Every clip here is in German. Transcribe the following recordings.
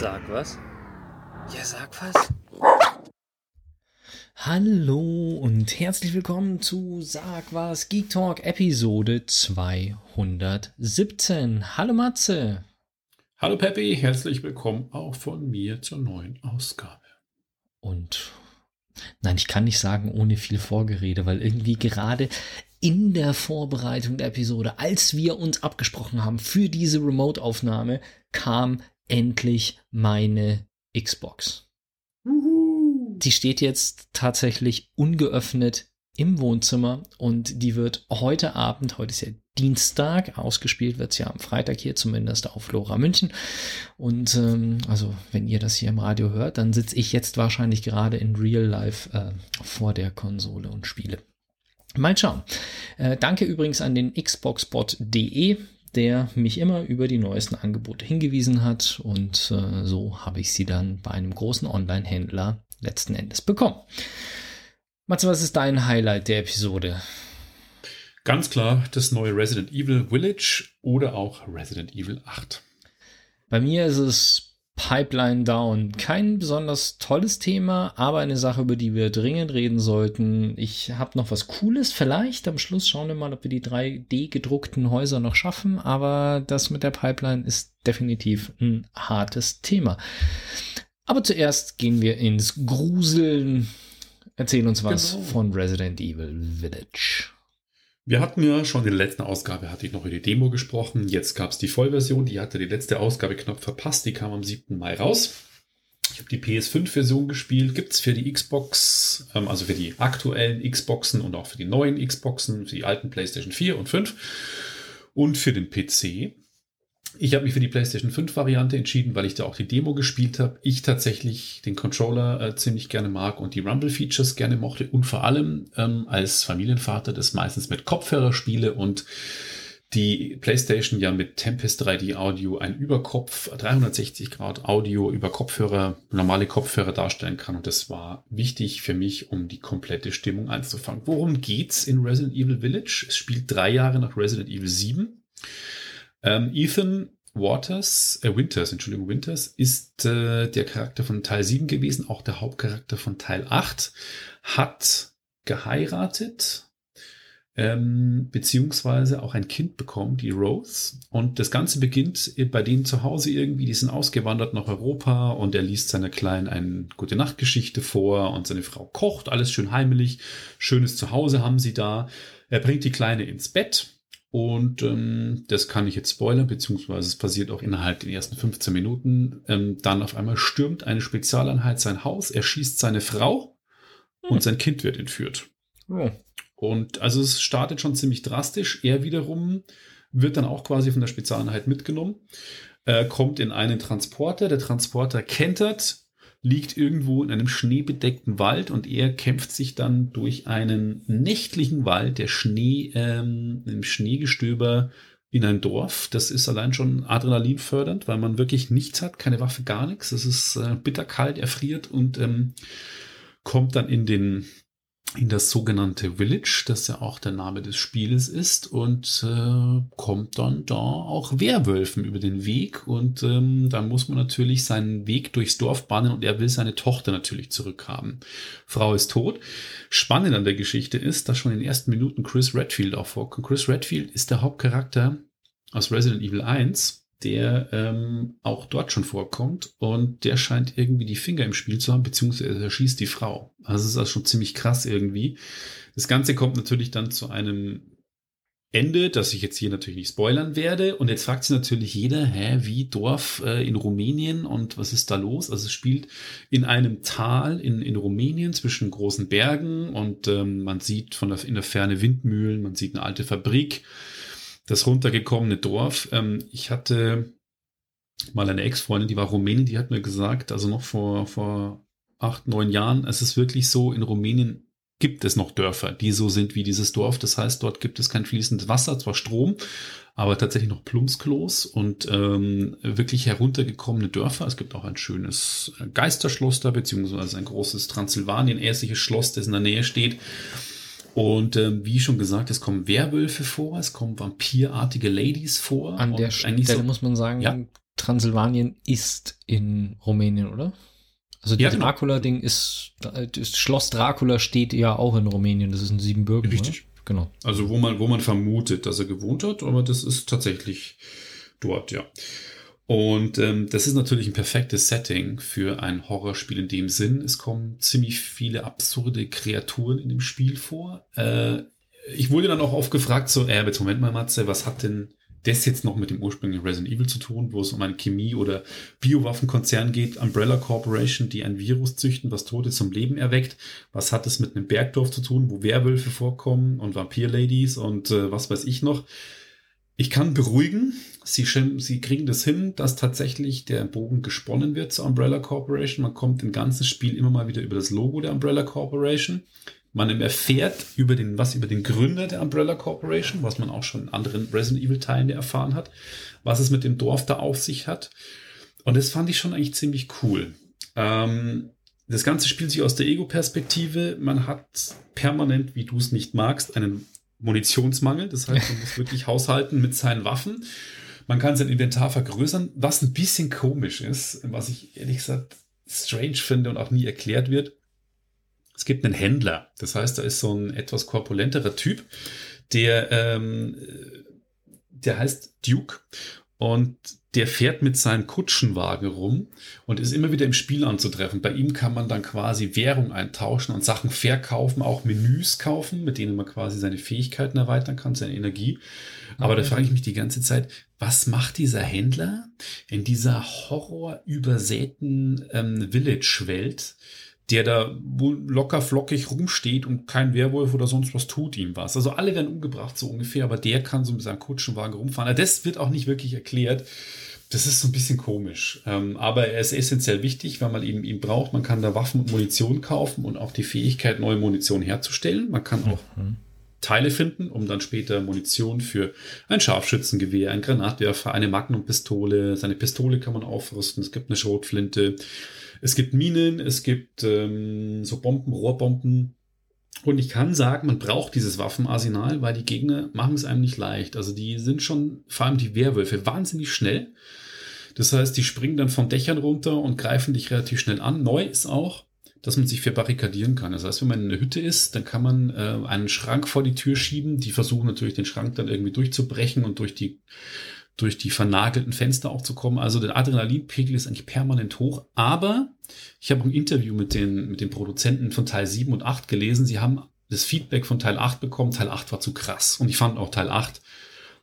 Sag was? Ja, sag was. Hallo und herzlich willkommen zu Sag was Geek Talk Episode 217. Hallo Matze. Hallo Peppy, herzlich willkommen auch von mir zur neuen Ausgabe. Und nein, ich kann nicht sagen ohne viel Vorgerede, weil irgendwie gerade in der Vorbereitung der Episode, als wir uns abgesprochen haben für diese Remote-Aufnahme, kam endlich meine Xbox. Die steht jetzt tatsächlich ungeöffnet im Wohnzimmer und die wird heute Abend, heute ist ja Dienstag, ausgespielt wird es ja am Freitag hier zumindest auf Lora München. Und ähm, also wenn ihr das hier im Radio hört, dann sitze ich jetzt wahrscheinlich gerade in Real Life äh, vor der Konsole und spiele. Mal schauen. Äh, danke übrigens an den xboxbot.de, der mich immer über die neuesten Angebote hingewiesen hat und äh, so habe ich sie dann bei einem großen Online-Händler letzten Endes bekommen. Matze, was ist dein Highlight der Episode? Ganz klar das neue Resident Evil Village oder auch Resident Evil 8. Bei mir ist es Pipeline Down. Kein besonders tolles Thema, aber eine Sache, über die wir dringend reden sollten. Ich habe noch was Cooles. Vielleicht am Schluss schauen wir mal, ob wir die 3D gedruckten Häuser noch schaffen. Aber das mit der Pipeline ist definitiv ein hartes Thema. Aber zuerst gehen wir ins Gruseln. Erzähl uns was genau. von Resident Evil Village. Wir hatten ja schon in der letzten Ausgabe, hatte ich noch über die Demo gesprochen. Jetzt gab es die Vollversion, die hatte die letzte Ausgabe knapp verpasst. Die kam am 7. Mai raus. Ich habe die PS5-Version gespielt. Gibt es für die Xbox, ähm, also für die aktuellen Xboxen und auch für die neuen Xboxen, für die alten PlayStation 4 und 5 und für den PC. Ich habe mich für die PlayStation 5 Variante entschieden, weil ich da auch die Demo gespielt habe. Ich tatsächlich den Controller äh, ziemlich gerne mag und die Rumble Features gerne mochte und vor allem ähm, als Familienvater das meistens mit Kopfhörer spiele und die PlayStation ja mit Tempest 3D Audio ein Überkopf 360 Grad Audio über Kopfhörer, normale Kopfhörer darstellen kann. Und das war wichtig für mich, um die komplette Stimmung einzufangen. Worum geht's in Resident Evil Village? Es spielt drei Jahre nach Resident Evil 7. Ähm, Ethan Waters, äh, Winters, Entschuldigung, Winters, ist äh, der Charakter von Teil 7 gewesen, auch der Hauptcharakter von Teil 8, hat geheiratet, ähm, beziehungsweise auch ein Kind bekommen, die Rose. Und das Ganze beginnt bei denen zu Hause irgendwie, die sind ausgewandert nach Europa und er liest seiner Kleinen eine gute Nachtgeschichte vor und seine Frau kocht, alles schön heimelig, schönes Zuhause haben sie da. Er bringt die Kleine ins Bett und ähm, das kann ich jetzt spoilern, beziehungsweise es passiert auch innerhalb der ersten 15 Minuten. Ähm, dann auf einmal stürmt eine Spezialeinheit sein Haus, er schießt seine Frau hm. und sein Kind wird entführt. Oh. Und also es startet schon ziemlich drastisch. Er wiederum wird dann auch quasi von der Spezialeinheit mitgenommen, äh, kommt in einen Transporter. Der Transporter kentert, liegt irgendwo in einem schneebedeckten Wald und er kämpft sich dann durch einen nächtlichen Wald, der Schnee, ähm, im Schneegestöber in ein Dorf. Das ist allein schon Adrenalin fördernd, weil man wirklich nichts hat, keine Waffe, gar nichts. Es ist äh, bitterkalt, erfriert und ähm, kommt dann in den in das sogenannte Village, das ja auch der Name des Spieles ist, und äh, kommt dann da auch Werwölfen über den Weg. Und ähm, da muss man natürlich seinen Weg durchs Dorf bahnen und er will seine Tochter natürlich zurückhaben. Frau ist tot. Spannend an der Geschichte ist, dass schon in den ersten Minuten Chris Redfield auch vorkommt. Chris Redfield ist der Hauptcharakter aus Resident Evil 1 der ähm, auch dort schon vorkommt und der scheint irgendwie die Finger im Spiel zu haben, beziehungsweise er schießt die Frau. Also es ist also schon ziemlich krass irgendwie. Das Ganze kommt natürlich dann zu einem Ende, das ich jetzt hier natürlich nicht spoilern werde. Und jetzt fragt sich natürlich jeder, hä, wie Dorf äh, in Rumänien und was ist da los? Also es spielt in einem Tal in, in Rumänien zwischen großen Bergen und ähm, man sieht von der, in der Ferne Windmühlen, man sieht eine alte Fabrik das runtergekommene Dorf. Ähm, ich hatte mal eine Ex-Freundin, die war Rumänin, die hat mir gesagt, also noch vor, vor acht, neun Jahren, es ist wirklich so, in Rumänien gibt es noch Dörfer, die so sind wie dieses Dorf. Das heißt, dort gibt es kein fließendes Wasser, zwar Strom, aber tatsächlich noch Plumpsklos und ähm, wirklich heruntergekommene Dörfer. Es gibt auch ein schönes Geisterschloss da, beziehungsweise ein großes Transsilvanien-ähnliches Schloss, das in der Nähe steht. Und ähm, wie schon gesagt, es kommen Werwölfe vor, es kommen vampirartige Ladies vor. An der Stelle so, muss man sagen, ja? Transsilvanien ist in Rumänien, oder? Also Ja, das genau. Dracula-Ding ist, das Schloss Dracula steht ja auch in Rumänien. Das ist in Siebenbürgen, Richtig. Oder? Genau. Also wo man, wo man vermutet, dass er gewohnt hat, aber das ist tatsächlich dort, ja. Und ähm, das ist natürlich ein perfektes Setting für ein Horrorspiel in dem Sinn. Es kommen ziemlich viele absurde Kreaturen in dem Spiel vor. Äh, ich wurde dann auch oft gefragt, so, äh, jetzt Moment mal, Matze, was hat denn das jetzt noch mit dem ursprünglichen Resident Evil zu tun, wo es um einen Chemie- oder Biowaffenkonzern geht, Umbrella Corporation, die ein Virus züchten, was Tote zum Leben erweckt. Was hat es mit einem Bergdorf zu tun, wo Werwölfe vorkommen und Vampir-Ladies und äh, was weiß ich noch? Ich kann beruhigen, sie, sie kriegen das hin, dass tatsächlich der Bogen gesponnen wird zur Umbrella Corporation. Man kommt im ganzen Spiel immer mal wieder über das Logo der Umbrella Corporation. Man erfährt über den, was über den Gründer der Umbrella Corporation, was man auch schon in anderen Resident Evil Teilen erfahren hat, was es mit dem Dorf da auf sich hat. Und das fand ich schon eigentlich ziemlich cool. Ähm, das Ganze spielt sich aus der Ego-Perspektive. Man hat permanent, wie du es nicht magst, einen Munitionsmangel. Das heißt, man muss wirklich haushalten mit seinen Waffen. Man kann sein Inventar vergrößern, was ein bisschen komisch ist, was ich ehrlich gesagt strange finde und auch nie erklärt wird. Es gibt einen Händler. Das heißt, da ist so ein etwas korpulenterer Typ, der, ähm, der heißt Duke und der fährt mit seinem Kutschenwagen rum und ist immer wieder im Spiel anzutreffen. Bei ihm kann man dann quasi Währung eintauschen und Sachen verkaufen, auch Menüs kaufen, mit denen man quasi seine Fähigkeiten erweitern kann, seine Energie. Aber da frage ich mich die ganze Zeit, was macht dieser Händler in dieser horrorübersäten ähm, Village-Welt, der da locker flockig rumsteht und kein Werwolf oder sonst was tut ihm was. Also alle werden umgebracht, so ungefähr, aber der kann so mit seinem Kutschenwagen rumfahren. Also Das wird auch nicht wirklich erklärt. Das ist so ein bisschen komisch. Ähm, aber er ist essentiell wichtig, weil man eben ihn braucht. Man kann da Waffen und Munition kaufen und auch die Fähigkeit, neue Munition herzustellen. Man kann auch Teile finden, um dann später Munition für ein Scharfschützengewehr, ein Granatwerfer, eine Magnum-Pistole, seine Pistole kann man aufrüsten, es gibt eine Schrotflinte, es gibt Minen, es gibt ähm, so Bomben, Rohrbomben. Und ich kann sagen, man braucht dieses Waffenarsenal, weil die Gegner machen es einem nicht leicht. Also die sind schon, vor allem die Werwölfe, wahnsinnig schnell. Das heißt, die springen dann von Dächern runter und greifen dich relativ schnell an. Neu ist auch, dass man sich verbarrikadieren kann. Das heißt, wenn man in einer Hütte ist, dann kann man äh, einen Schrank vor die Tür schieben. Die versuchen natürlich den Schrank dann irgendwie durchzubrechen und durch die durch die vernagelten Fenster auch zu kommen. Also der Adrenalinpegel ist eigentlich permanent hoch. Aber ich habe ein Interview mit den, mit den Produzenten von Teil 7 und 8 gelesen. Sie haben das Feedback von Teil 8 bekommen. Teil 8 war zu krass. Und ich fand auch Teil 8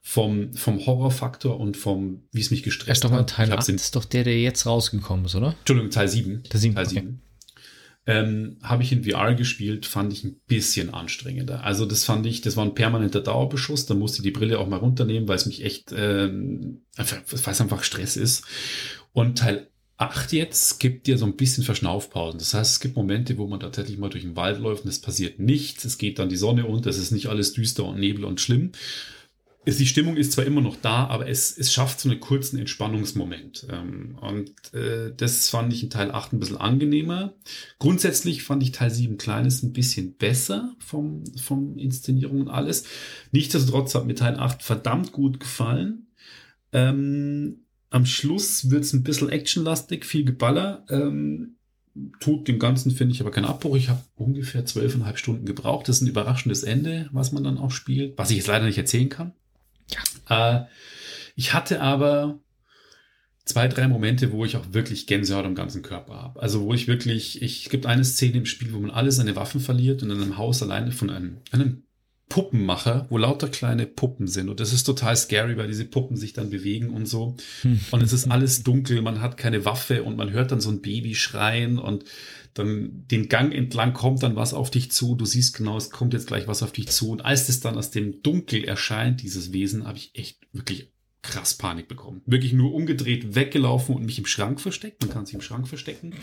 vom, vom Horrorfaktor und vom, wie es mich gestresst mal hat. Teil Ich hab's 8 in- ist doch der, der jetzt rausgekommen ist, oder? Entschuldigung, Teil 7. Der sieben, Teil okay. 7. Ähm, habe ich in VR gespielt, fand ich ein bisschen anstrengender. Also das fand ich, das war ein permanenter Dauerbeschuss. Da musste ich die Brille auch mal runternehmen, weil es mich echt, ähm, weil es einfach Stress ist. Und Teil 8 jetzt gibt dir so ein bisschen Verschnaufpausen. Das heißt, es gibt Momente, wo man tatsächlich mal durch den Wald läuft und es passiert nichts. Es geht dann die Sonne unter, es ist nicht alles düster und Nebel und schlimm. Ist, die Stimmung ist zwar immer noch da, aber es, es schafft so einen kurzen Entspannungsmoment. Ähm, und äh, das fand ich in Teil 8 ein bisschen angenehmer. Grundsätzlich fand ich Teil 7 kleines ein bisschen besser vom, vom Inszenierung und alles. Nichtsdestotrotz hat mir Teil 8 verdammt gut gefallen. Ähm, am Schluss wird es ein bisschen actionlastig, viel Geballer. Ähm, tut dem Ganzen, finde ich, aber keinen Abbruch. Ich habe ungefähr zwölfeinhalb Stunden gebraucht. Das ist ein überraschendes Ende, was man dann auch spielt, was ich jetzt leider nicht erzählen kann. Äh, ich hatte aber zwei, drei Momente, wo ich auch wirklich Gänsehaut am ganzen Körper habe. Also wo ich wirklich, ich, es gibt eine Szene im Spiel, wo man alle seine Waffen verliert und in einem Haus alleine von einem, einem Puppenmacher, wo lauter kleine Puppen sind. Und das ist total scary, weil diese Puppen sich dann bewegen und so. Und es ist alles dunkel, man hat keine Waffe und man hört dann so ein Baby schreien und dann den Gang entlang kommt dann was auf dich zu. Du siehst genau, es kommt jetzt gleich was auf dich zu. Und als das dann aus dem Dunkel erscheint, dieses Wesen, habe ich echt wirklich krass Panik bekommen. Wirklich nur umgedreht, weggelaufen und mich im Schrank versteckt. Man kann sich im Schrank verstecken.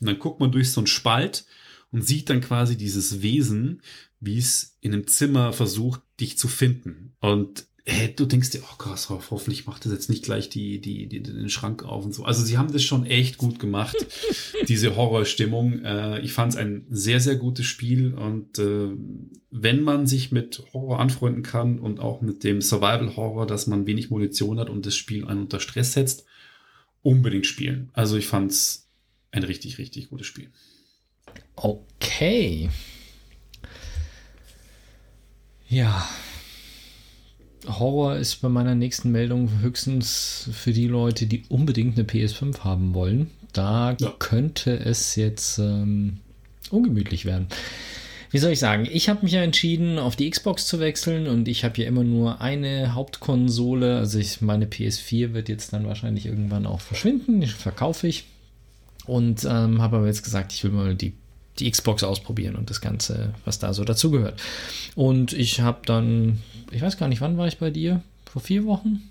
Und dann guckt man durch so einen Spalt und sieht dann quasi dieses Wesen, wie es in einem Zimmer versucht, dich zu finden. Und hey, du denkst dir, oh ho- hoffentlich macht das jetzt nicht gleich die, die, die, den Schrank auf und so. Also sie haben das schon echt gut gemacht, diese Horrorstimmung. Äh, ich fand es ein sehr, sehr gutes Spiel und äh, wenn man sich mit Horror anfreunden kann und auch mit dem Survival-Horror, dass man wenig Munition hat und das Spiel einen unter Stress setzt unbedingt spielen. Also ich fand es ein richtig, richtig gutes Spiel. Okay. Ja. Horror ist bei meiner nächsten Meldung höchstens für die Leute, die unbedingt eine PS5 haben wollen. Da ja. könnte es jetzt ähm, ungemütlich werden. Wie soll ich sagen? Ich habe mich ja entschieden, auf die Xbox zu wechseln und ich habe ja immer nur eine Hauptkonsole. Also ich, meine PS4 wird jetzt dann wahrscheinlich irgendwann auch verschwinden. Die verkaufe ich. Und ähm, habe aber jetzt gesagt, ich will mal die die Xbox ausprobieren und das Ganze, was da so dazugehört. Und ich habe dann, ich weiß gar nicht, wann war ich bei dir? Vor vier Wochen?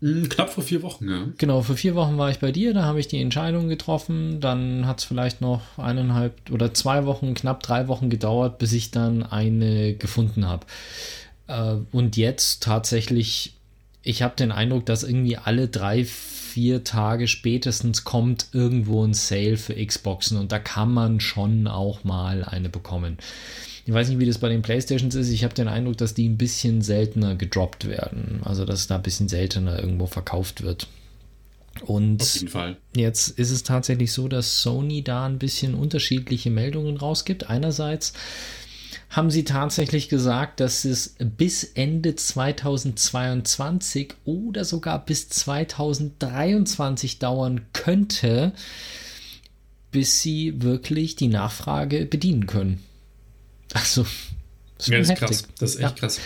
Hm, knapp vor vier Wochen, ja. Genau, vor vier Wochen war ich bei dir, da habe ich die Entscheidung getroffen. Dann hat es vielleicht noch eineinhalb oder zwei Wochen, knapp drei Wochen gedauert, bis ich dann eine gefunden habe. Äh, und jetzt tatsächlich, ich habe den Eindruck, dass irgendwie alle drei, vier Tage spätestens kommt irgendwo ein Sale für Xboxen und da kann man schon auch mal eine bekommen. Ich weiß nicht, wie das bei den Playstations ist. Ich habe den Eindruck, dass die ein bisschen seltener gedroppt werden. Also, dass da ein bisschen seltener irgendwo verkauft wird. Und jetzt ist es tatsächlich so, dass Sony da ein bisschen unterschiedliche Meldungen rausgibt. Einerseits haben sie tatsächlich gesagt, dass es bis Ende 2022 oder sogar bis 2023 dauern könnte, bis sie wirklich die Nachfrage bedienen können. Also, das ist, ja, das ist krass. Das ist echt ja. krass.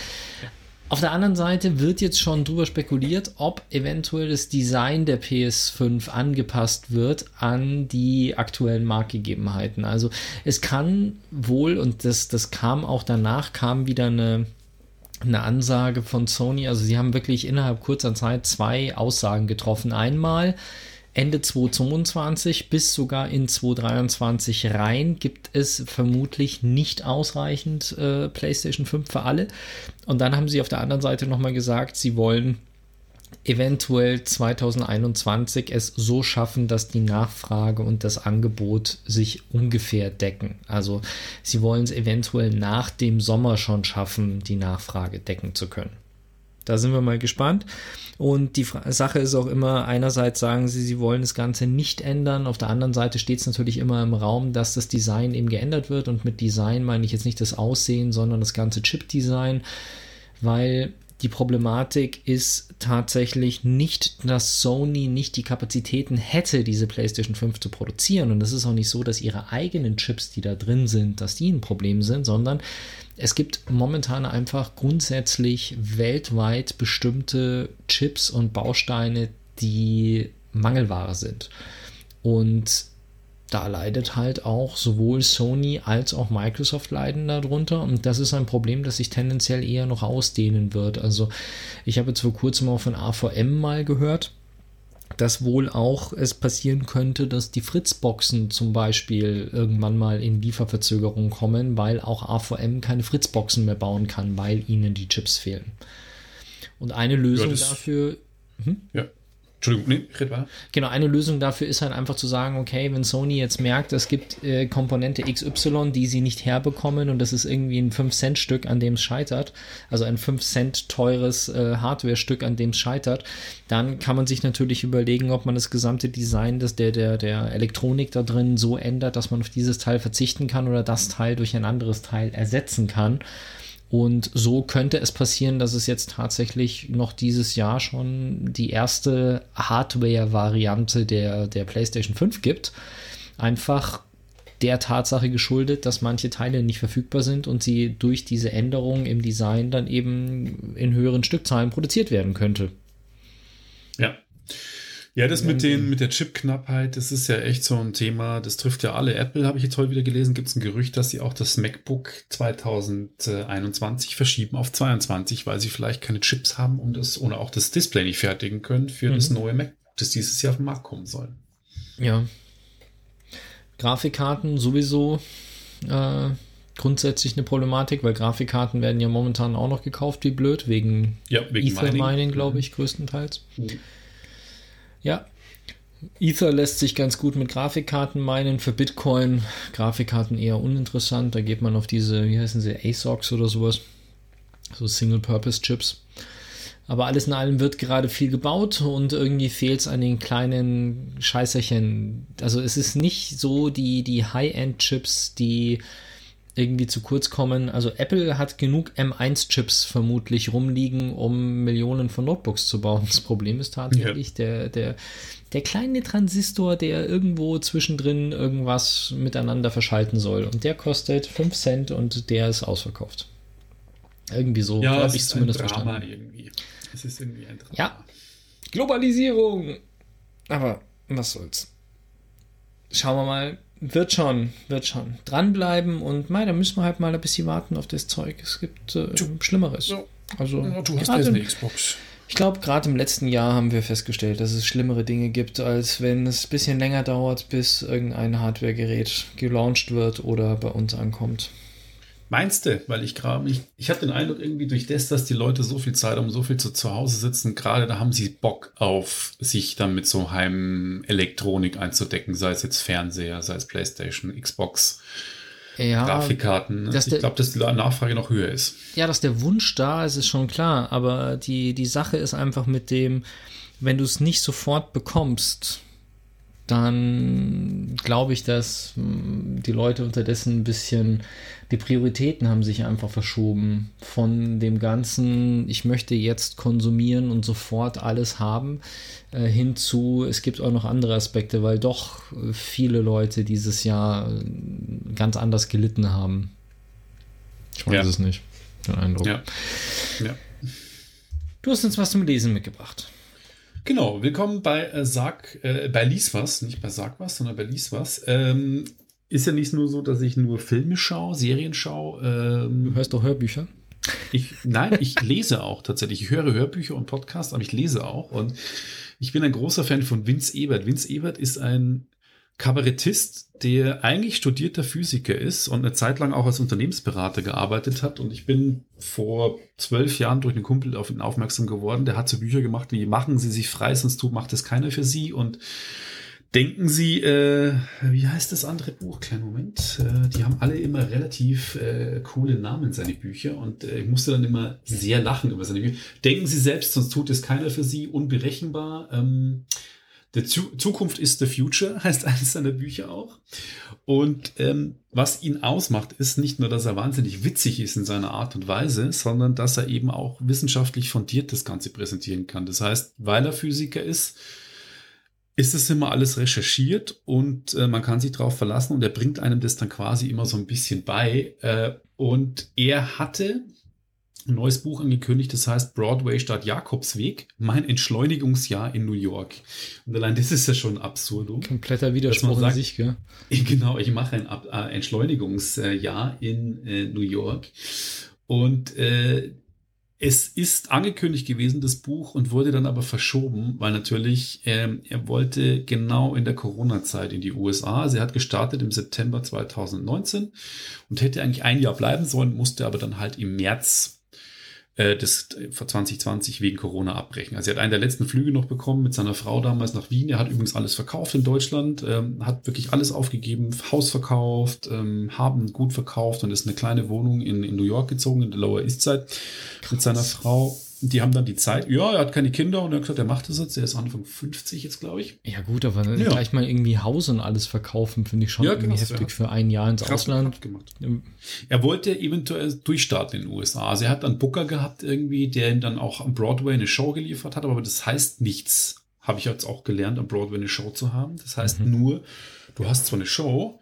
Auf der anderen Seite wird jetzt schon drüber spekuliert, ob eventuell das Design der PS5 angepasst wird an die aktuellen Marktgegebenheiten. Also es kann wohl, und das, das kam auch danach, kam wieder eine, eine Ansage von Sony. Also sie haben wirklich innerhalb kurzer Zeit zwei Aussagen getroffen. Einmal, Ende 2022 bis sogar in 2023 rein gibt es vermutlich nicht ausreichend äh, PlayStation 5 für alle. Und dann haben sie auf der anderen Seite nochmal gesagt, sie wollen eventuell 2021 es so schaffen, dass die Nachfrage und das Angebot sich ungefähr decken. Also sie wollen es eventuell nach dem Sommer schon schaffen, die Nachfrage decken zu können. Da sind wir mal gespannt. Und die Sache ist auch immer, einerseits sagen sie, sie wollen das Ganze nicht ändern. Auf der anderen Seite steht es natürlich immer im Raum, dass das Design eben geändert wird. Und mit Design meine ich jetzt nicht das Aussehen, sondern das ganze Chip-Design. Weil die Problematik ist tatsächlich nicht, dass Sony nicht die Kapazitäten hätte, diese PlayStation 5 zu produzieren. Und es ist auch nicht so, dass ihre eigenen Chips, die da drin sind, dass die ein Problem sind, sondern es gibt momentan einfach grundsätzlich weltweit bestimmte Chips und Bausteine, die Mangelware sind. Und da leidet halt auch sowohl Sony als auch Microsoft leiden darunter und das ist ein Problem, das sich tendenziell eher noch ausdehnen wird. Also ich habe jetzt vor kurzem auch von AVM mal gehört, dass wohl auch es passieren könnte, dass die Fritzboxen zum Beispiel irgendwann mal in Lieferverzögerung kommen, weil auch AVM keine Fritzboxen mehr bauen kann, weil ihnen die Chips fehlen. Und eine Lösung ja, dafür. Hm? Ja. Entschuldigung, nee, red mal. Genau, eine Lösung dafür ist halt einfach zu sagen, okay, wenn Sony jetzt merkt, es gibt äh, Komponente XY, die sie nicht herbekommen und das ist irgendwie ein 5-Cent-Stück, an dem es scheitert, also ein 5-Cent teures äh, Hardware-Stück, an dem es scheitert, dann kann man sich natürlich überlegen, ob man das gesamte Design des, der, der, der Elektronik da drin so ändert, dass man auf dieses Teil verzichten kann oder das Teil durch ein anderes Teil ersetzen kann. Und so könnte es passieren, dass es jetzt tatsächlich noch dieses Jahr schon die erste Hardware-Variante der, der PlayStation 5 gibt. Einfach der Tatsache geschuldet, dass manche Teile nicht verfügbar sind und sie durch diese Änderungen im Design dann eben in höheren Stückzahlen produziert werden könnte. Ja, ja, das mit, den, mit der Chipknappheit, das ist ja echt so ein Thema, das trifft ja alle. Apple habe ich jetzt heute wieder gelesen, gibt es ein Gerücht, dass sie auch das MacBook 2021 verschieben auf 22, weil sie vielleicht keine Chips haben und das oder auch das Display nicht fertigen können für mhm. das neue MacBook, das dieses Jahr auf den Markt kommen soll. Ja. Grafikkarten sowieso äh, grundsätzlich eine Problematik, weil Grafikkarten werden ja momentan auch noch gekauft wie blöd, wegen, ja, wegen Ether Mining, Mining glaube ich, größtenteils. Mhm. Ja. Ether lässt sich ganz gut mit Grafikkarten meinen. Für Bitcoin Grafikkarten eher uninteressant. Da geht man auf diese, wie heißen sie, ASOCs oder sowas. So Single-Purpose-Chips. Aber alles in allem wird gerade viel gebaut und irgendwie fehlt es an den kleinen Scheißerchen. Also es ist nicht so die, die High-End-Chips, die irgendwie zu kurz kommen. Also Apple hat genug M1-Chips vermutlich rumliegen, um Millionen von Notebooks zu bauen. Das Problem ist tatsächlich ja. der, der, der kleine Transistor, der irgendwo zwischendrin irgendwas miteinander verschalten soll. Und der kostet 5 Cent und der ist ausverkauft. Irgendwie so ja, habe ich zumindest ein Drama verstanden. Irgendwie. Es ist irgendwie ein Drama. Ja. Globalisierung. Aber was soll's. Schauen wir mal. Wird schon, wird schon. Dranbleiben und mei, da müssen wir halt mal ein bisschen warten auf das Zeug. Es gibt äh, Schlimmeres. Ja. Also, ja, du hast jetzt eine Xbox. Ich glaube, gerade im letzten Jahr haben wir festgestellt, dass es schlimmere Dinge gibt, als wenn es ein bisschen länger dauert, bis irgendein Hardware-Gerät gelauncht wird oder bei uns ankommt. Meinst du? Weil ich gerade, ich, ich habe den Eindruck, irgendwie durch das, dass die Leute so viel Zeit haben, so viel zu, zu Hause sitzen, gerade da haben sie Bock auf, sich dann mit so Heim-Elektronik einzudecken, sei es jetzt Fernseher, sei es Playstation, Xbox, ja, Grafikkarten. Ne? Ich glaube, dass die Nachfrage noch höher ist. Ja, dass der Wunsch da ist, ist schon klar, aber die, die Sache ist einfach mit dem, wenn du es nicht sofort bekommst, dann glaube ich, dass hm, die Leute unterdessen ein bisschen, die Prioritäten haben sich einfach verschoben von dem ganzen, ich möchte jetzt konsumieren und sofort alles haben, äh, hinzu, es gibt auch noch andere Aspekte, weil doch viele Leute dieses Jahr äh, ganz anders gelitten haben. Ich weiß ja. es nicht, den Eindruck. Ja. ja. Du hast uns was zum Lesen mitgebracht. Genau, willkommen bei äh, Sag, äh, bei Lies was, nicht bei Sag was, sondern bei Lies was. Ähm, ist ja nicht nur so, dass ich nur Filme schaue, Serien schaue. Ähm, du hörst doch Hörbücher? Ich, nein, ich lese auch tatsächlich. Ich höre Hörbücher und Podcasts, aber ich lese auch. Und ich bin ein großer Fan von Vince Ebert. Vince Ebert ist ein Kabarettist, der eigentlich studierter Physiker ist und eine Zeit lang auch als Unternehmensberater gearbeitet hat. Und ich bin vor zwölf Jahren durch einen Kumpel auf ihn aufmerksam geworden. Der hat so Bücher gemacht wie Machen Sie sich frei, sonst tut, macht es keiner für Sie. Und denken Sie, äh, wie heißt das andere Buch? Kleinen Moment. Äh, die haben alle immer relativ äh, coole Namen, seine Bücher. Und äh, ich musste dann immer sehr lachen über seine Bücher. Denken Sie selbst, sonst tut es keiner für Sie. Unberechenbar. Ähm, The Zukunft ist the Future, heißt eines seiner Bücher auch. Und ähm, was ihn ausmacht, ist nicht nur, dass er wahnsinnig witzig ist in seiner Art und Weise, sondern dass er eben auch wissenschaftlich fundiert das Ganze präsentieren kann. Das heißt, weil er Physiker ist, ist es immer alles recherchiert und äh, man kann sich darauf verlassen und er bringt einem das dann quasi immer so ein bisschen bei. Äh, und er hatte ein neues Buch angekündigt, das heißt Broadway statt Jakobsweg, mein Entschleunigungsjahr in New York. Und allein das ist ja schon absurd. Kompletter Widerspruch sagt, in sich, gell? Genau, ich mache ein Ab äh, Entschleunigungsjahr in äh, New York. Und äh, es ist angekündigt gewesen, das Buch, und wurde dann aber verschoben, weil natürlich ähm, er wollte genau in der Corona-Zeit in die USA. Also er hat gestartet im September 2019 und hätte eigentlich ein Jahr bleiben sollen, musste aber dann halt im März äh, das 2020 wegen Corona abbrechen. Also er hat einen der letzten Flüge noch bekommen mit seiner Frau damals nach Wien. Er hat übrigens alles verkauft in Deutschland, ähm, hat wirklich alles aufgegeben, Haus verkauft, ähm, haben gut verkauft und ist eine kleine Wohnung in, in New York gezogen, in der Lower East Side mit seiner Frau die haben dann die Zeit, ja, er hat keine Kinder und er hat gesagt, er macht das jetzt, er ist Anfang 50 jetzt, glaube ich. Ja gut, aber ja. gleich mal irgendwie Haus und alles verkaufen, finde ich schon ja, irgendwie krass, heftig für ein Jahr ins krass Ausland. Gemacht. Er wollte eventuell durchstarten in den USA. Also er hat einen Booker gehabt irgendwie, der ihm dann auch am Broadway eine Show geliefert hat, aber das heißt nichts, habe ich jetzt auch gelernt, am Broadway eine Show zu haben. Das heißt mhm. nur, du hast zwar eine Show,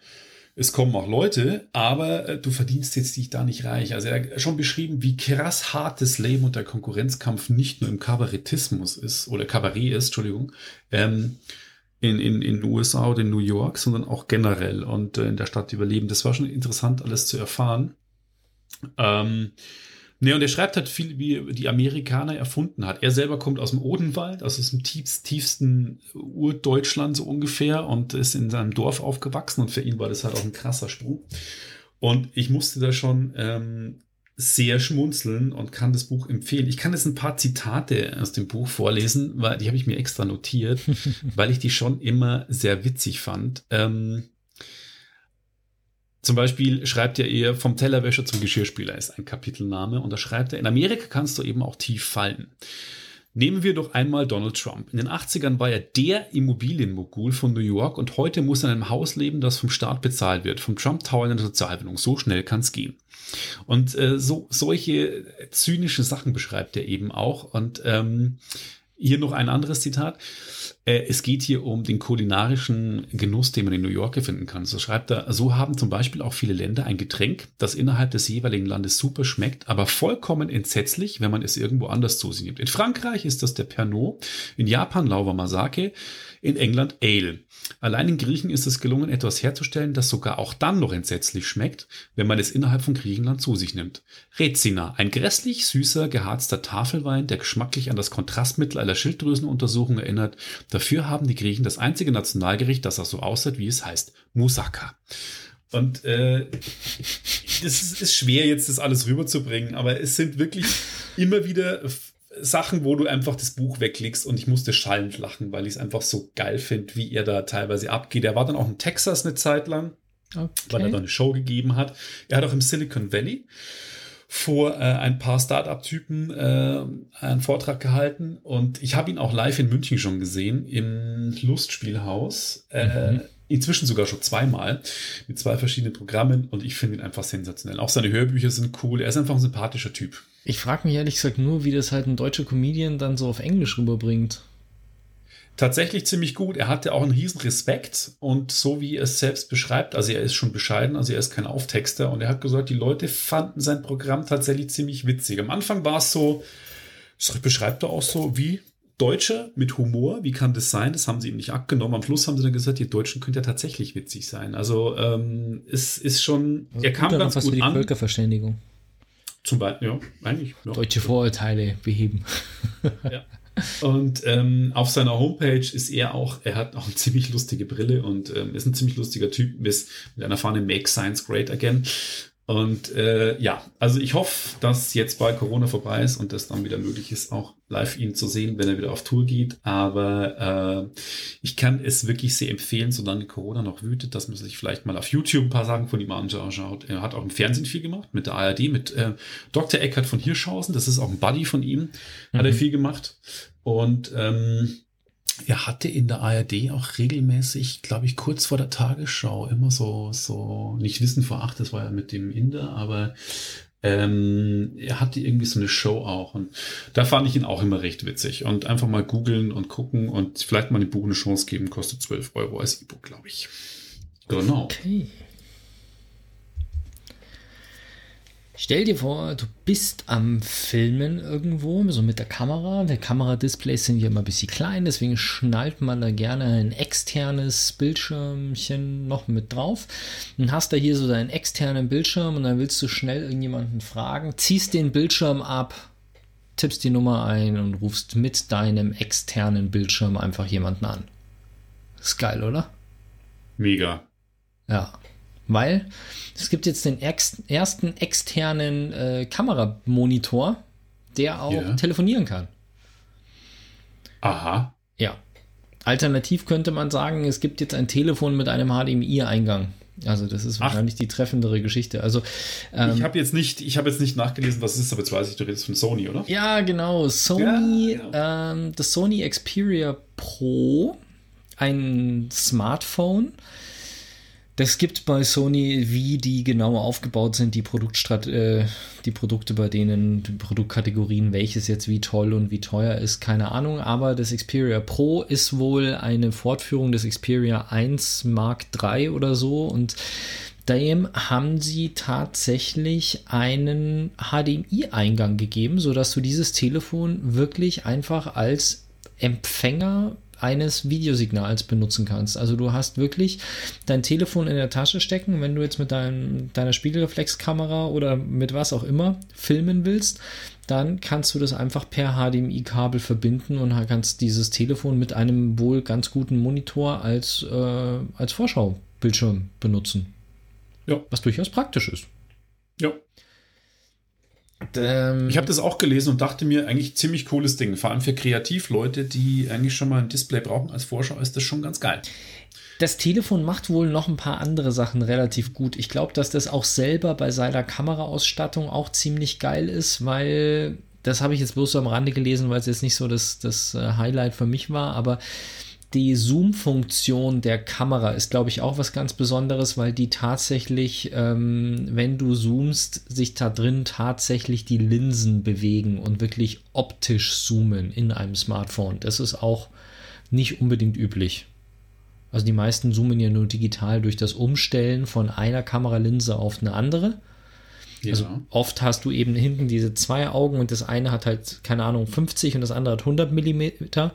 es kommen auch Leute, aber äh, du verdienst jetzt dich da nicht reich. Also er hat schon beschrieben, wie krass hart das Leben und der Konkurrenzkampf nicht nur im Kabarettismus ist, oder Kabarett ist, Entschuldigung, ähm, in, in, in den USA oder in New York, sondern auch generell und äh, in der Stadt überleben. Das war schon interessant, alles zu erfahren. Ähm, Ne, und er schreibt halt viel, wie die Amerikaner erfunden hat. Er selber kommt aus dem Odenwald, also aus dem tiefst, tiefsten Urdeutschland so ungefähr und ist in seinem Dorf aufgewachsen und für ihn war das halt auch ein krasser Sprung. Und ich musste da schon ähm, sehr schmunzeln und kann das Buch empfehlen. Ich kann jetzt ein paar Zitate aus dem Buch vorlesen, weil die habe ich mir extra notiert, weil ich die schon immer sehr witzig fand. Ähm, zum Beispiel schreibt er eher vom Tellerwäscher zum Geschirrspüler ist ein Kapitelname und da schreibt er, in Amerika kannst du eben auch tief fallen. Nehmen wir doch einmal Donald Trump. In den 80ern war er der Immobilienmogul von New York und heute muss er in einem Haus leben, das vom Staat bezahlt wird, vom Trump Tower in der Sozialwohnung. So schnell kann es gehen. Und äh, so solche zynische Sachen beschreibt er eben auch. Und ähm, hier noch ein anderes Zitat. Äh, es geht hier um den kulinarischen Genuss, den man in New York finden kann. So schreibt er, so haben zum Beispiel auch viele Länder ein Getränk, das innerhalb des jeweiligen Landes super schmeckt, aber vollkommen entsetzlich, wenn man es irgendwo anders zu sich nimmt. In Frankreich ist das der Pernod, in Japan Lauber Masake, in England Ale. Allein in Griechen ist es gelungen, etwas herzustellen, das sogar auch dann noch entsetzlich schmeckt, wenn man es innerhalb von Griechenland zu sich nimmt. Rezina, ein grässlich süßer, geharzter Tafelwein, der geschmacklich an das Kontrastmittel einer Schilddrüsenuntersuchung erinnert. Dafür haben die Griechen das einzige Nationalgericht, das auch so aussieht, wie es heißt, Moussaka. Und äh, ist, ist schwer, jetzt das alles rüberzubringen, aber es sind wirklich immer wieder Sachen, wo du einfach das Buch weglegst und ich musste schallend lachen, weil ich es einfach so geil finde, wie er da teilweise abgeht. Er war dann auch in Texas eine Zeit lang, okay. weil er da eine Show gegeben hat. Er hat auch im Silicon Valley vor äh, ein paar Startup-Typen äh, einen Vortrag gehalten und ich habe ihn auch live in München schon gesehen im Lustspielhaus. Äh, mhm. Inzwischen sogar schon zweimal mit zwei verschiedenen Programmen und ich finde ihn einfach sensationell. Auch seine Hörbücher sind cool. Er ist einfach ein sympathischer Typ. Ich frage mich ehrlich gesagt nur, wie das halt ein deutscher Comedian dann so auf Englisch rüberbringt. Tatsächlich ziemlich gut. Er hatte auch einen riesen Respekt und so wie er es selbst beschreibt, also er ist schon bescheiden, also er ist kein Auftexter und er hat gesagt, die Leute fanden sein Programm tatsächlich ziemlich witzig. Am Anfang war es so, das beschreibt er auch so, wie Deutsche mit Humor, wie kann das sein? Das haben sie ihm nicht abgenommen. Am Schluss haben sie dann gesagt, ihr Deutschen könnt ja tatsächlich witzig sein. Also ähm, es ist schon, also er kam ganz gut für die an. Völkerverständigung. Zum Beispiel, ja, eigentlich. Ja. Deutsche Vorurteile beheben. ja. Und ähm, auf seiner Homepage ist er auch, er hat auch eine ziemlich lustige Brille und ähm, ist ein ziemlich lustiger Typ mit, mit einer Fahne Make Science Great Again. Und äh, ja, also ich hoffe, dass jetzt bald Corona vorbei ist und das dann wieder möglich ist, auch live ihn zu sehen, wenn er wieder auf Tour geht. Aber äh, ich kann es wirklich sehr empfehlen, solange Corona noch wütet, dass man sich vielleicht mal auf YouTube ein paar Sachen von ihm anschaut. Er hat auch im Fernsehen viel gemacht, mit der ARD, mit äh, Dr. Eckert von Hirschhausen. Das ist auch ein Buddy von ihm, hat mhm. er viel gemacht. Und ähm, er hatte in der ARD auch regelmäßig, glaube ich, kurz vor der Tagesschau immer so, so, nicht Wissen vor acht, das war ja mit dem Inder, aber ähm, er hatte irgendwie so eine Show auch und da fand ich ihn auch immer recht witzig und einfach mal googeln und gucken und vielleicht mal dem Buch eine Chance geben, kostet 12 Euro als E-Book, glaube ich. Genau. Okay. Stell dir vor, du bist am Filmen irgendwo, so mit der Kamera. Die Kameradisplays sind ja immer ein bisschen klein, deswegen schnallt man da gerne ein externes Bildschirmchen noch mit drauf. Dann hast du hier so deinen externen Bildschirm und dann willst du schnell irgendjemanden fragen, ziehst den Bildschirm ab, tippst die Nummer ein und rufst mit deinem externen Bildschirm einfach jemanden an. Ist geil, oder? Mega. Ja weil es gibt jetzt den ex ersten externen äh, Kameramonitor, der auch yeah. telefonieren kann. Aha. Ja. Alternativ könnte man sagen, es gibt jetzt ein Telefon mit einem HDMI-Eingang. Also das ist wahrscheinlich Ach. die treffendere Geschichte. Also ähm, ich habe jetzt nicht, ich habe jetzt nicht nachgelesen, was es ist, aber jetzt weiß ich, du redest von Sony, oder? Ja, genau. Sony, ja, genau. Ähm, das Sony Xperia Pro, ein Smartphone das gibt bei Sony, wie die genau aufgebaut sind, die, Produktstrat äh, die Produkte bei denen, die Produktkategorien, welches jetzt wie toll und wie teuer ist, keine Ahnung. Aber das Xperia Pro ist wohl eine Fortführung des Xperia 1 Mark III oder so und dem haben sie tatsächlich einen HDMI-Eingang gegeben, sodass du dieses Telefon wirklich einfach als Empfänger eines Videosignals benutzen kannst. Also du hast wirklich dein Telefon in der Tasche stecken, wenn du jetzt mit dein, deiner Spiegelreflexkamera oder mit was auch immer filmen willst, dann kannst du das einfach per HDMI-Kabel verbinden und kannst dieses Telefon mit einem wohl ganz guten Monitor als, äh, als Vorschaubildschirm benutzen. Ja. Was durchaus praktisch ist. Ja. Ähm, ich habe das auch gelesen und dachte mir, eigentlich ziemlich cooles Ding. Vor allem für Kreativleute, die eigentlich schon mal ein Display brauchen als Vorschau, ist das schon ganz geil. Das Telefon macht wohl noch ein paar andere Sachen relativ gut. Ich glaube, dass das auch selber bei seiner Kameraausstattung auch ziemlich geil ist, weil das habe ich jetzt bloß so am Rande gelesen, weil es jetzt nicht so das, das äh, Highlight für mich war, aber die Zoom-Funktion der Kamera ist, glaube ich, auch was ganz Besonderes, weil die tatsächlich, ähm, wenn du zoomst, sich da drin tatsächlich die Linsen bewegen und wirklich optisch zoomen in einem Smartphone. Das ist auch nicht unbedingt üblich. Also die meisten zoomen ja nur digital durch das Umstellen von einer Kameralinse auf eine andere. Ja. Also oft hast du eben hinten diese zwei Augen und das eine hat halt, keine Ahnung, 50 und das andere hat 100 Millimeter.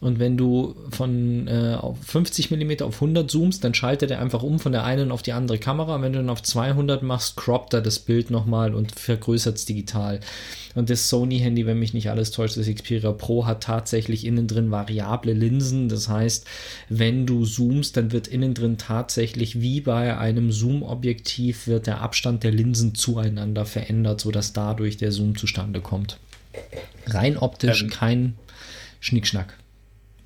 Und wenn du von äh, auf 50 mm auf 100 zoomst, dann schaltet er einfach um von der einen auf die andere Kamera. Und wenn du dann auf 200 machst, croppt er das Bild nochmal und vergrößert es digital. Und das Sony-Handy, wenn mich nicht alles täuscht, das Xperia Pro hat tatsächlich innen drin variable Linsen. Das heißt, wenn du zoomst, dann wird innen drin tatsächlich wie bei einem Zoom-Objektiv wird der Abstand der Linsen zueinander verändert, sodass dadurch der Zoom zustande kommt. Rein optisch ähm, kein Schnickschnack.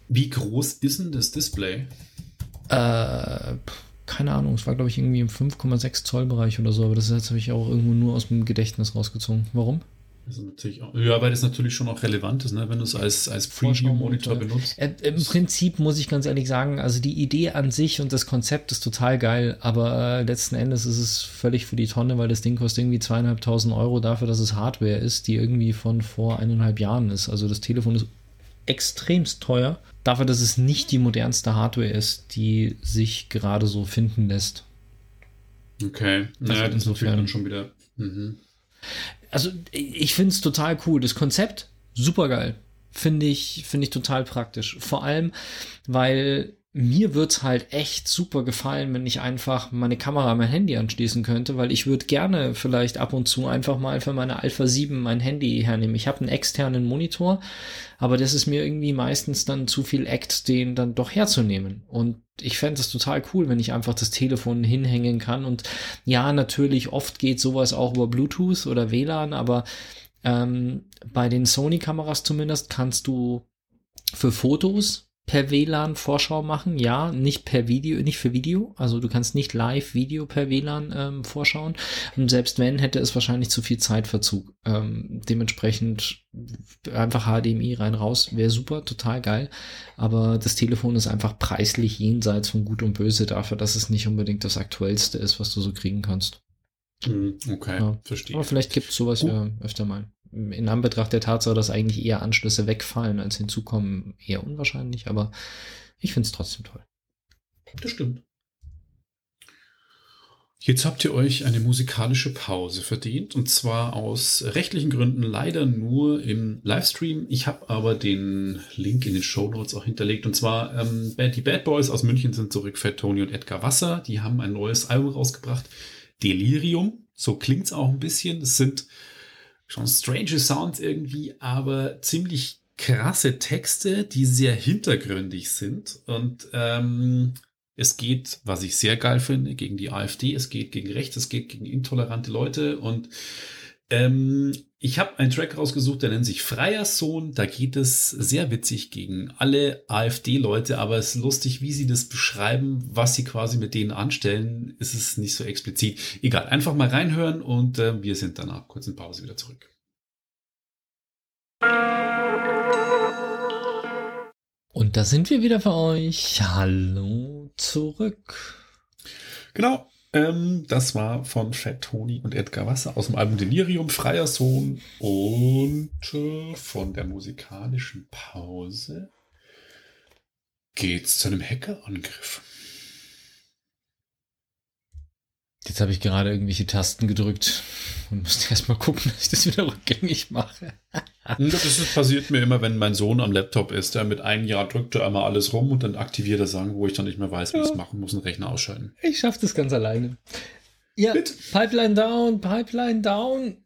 Wie groß ist denn das Display? Äh, keine Ahnung, es war glaube ich irgendwie im 5,6 Zoll Bereich oder so, aber das habe ich auch irgendwo nur aus dem Gedächtnis rausgezogen. Warum? Auch, ja, weil das natürlich schon auch relevant ist, ne, wenn du es als, als Preview-Monitor benutzt. Äh, Im Prinzip muss ich ganz ehrlich sagen, also die Idee an sich und das Konzept ist total geil, aber äh, letzten Endes ist es völlig für die Tonne, weil das Ding kostet irgendwie zweieinhalbtausend Euro dafür, dass es Hardware ist, die irgendwie von vor eineinhalb Jahren ist. Also das Telefon ist extremst teuer, dafür, dass es nicht die modernste Hardware ist, die sich gerade so finden lässt. Okay, das ist dann schon wieder. Mhm. Also, ich finde es total cool. Das Konzept, super geil. Finde ich, finde ich total praktisch. Vor allem, weil mir wird's halt echt super gefallen, wenn ich einfach meine Kamera mein Handy anschließen könnte, weil ich würde gerne vielleicht ab und zu einfach mal für meine Alpha 7 mein Handy hernehmen. Ich habe einen externen Monitor, aber das ist mir irgendwie meistens dann zu viel Act, den dann doch herzunehmen. Und ich fände es total cool, wenn ich einfach das Telefon hinhängen kann. Und ja, natürlich, oft geht sowas auch über Bluetooth oder WLAN, aber ähm, bei den Sony-Kameras zumindest kannst du für Fotos per WLAN Vorschau machen, ja, nicht per Video, nicht für Video, also du kannst nicht live Video per WLAN ähm, vorschauen und selbst wenn, hätte es wahrscheinlich zu viel Zeitverzug. Ähm, dementsprechend einfach HDMI rein raus, wäre super, total geil, aber das Telefon ist einfach preislich jenseits von Gut und Böse dafür, dass es nicht unbedingt das aktuellste ist, was du so kriegen kannst. Hm, okay, ja. verstehe. Aber vielleicht gibt es sowas ja öfter mal in Anbetracht der Tatsache, dass eigentlich eher Anschlüsse wegfallen als hinzukommen, eher unwahrscheinlich, aber ich finde es trotzdem toll. Das stimmt. Jetzt habt ihr euch eine musikalische Pause verdient und zwar aus rechtlichen Gründen leider nur im Livestream. Ich habe aber den Link in den Show Notes auch hinterlegt und zwar ähm, die Bad Boys aus München sind zurück, Fat Tony und Edgar Wasser. Die haben ein neues Album rausgebracht, Delirium. So klingt's auch ein bisschen. Es sind schon strange Sounds irgendwie, aber ziemlich krasse Texte, die sehr hintergründig sind. Und ähm, es geht, was ich sehr geil finde, gegen die AfD, es geht gegen Rechts, es geht gegen intolerante Leute. Und ähm, ich habe einen Track rausgesucht, der nennt sich Freier Sohn. Da geht es sehr witzig gegen alle AfD-Leute, aber es ist lustig, wie sie das beschreiben, was sie quasi mit denen anstellen. Ist es nicht so explizit. Egal, einfach mal reinhören und äh, wir sind danach kurz in Pause wieder zurück. Und da sind wir wieder für euch. Hallo zurück. Genau, ähm, das war von Fat Tony und Edgar Wasser aus dem Album Delirium, Freier Sohn und äh, von der musikalischen Pause geht's zu einem Hackerangriff. Jetzt habe ich gerade irgendwelche Tasten gedrückt und musste erstmal gucken, dass ich das wieder rückgängig mache. das ist, passiert mir immer, wenn mein Sohn am Laptop ist. Der mit einem Jahr drückt er einmal alles rum und dann aktiviert er Sachen, wo ich dann nicht mehr weiß, wie ja. ich es machen muss, einen Rechner ausschalten. Ich schaffe das ganz alleine. Ja, Mit? Pipeline down, Pipeline down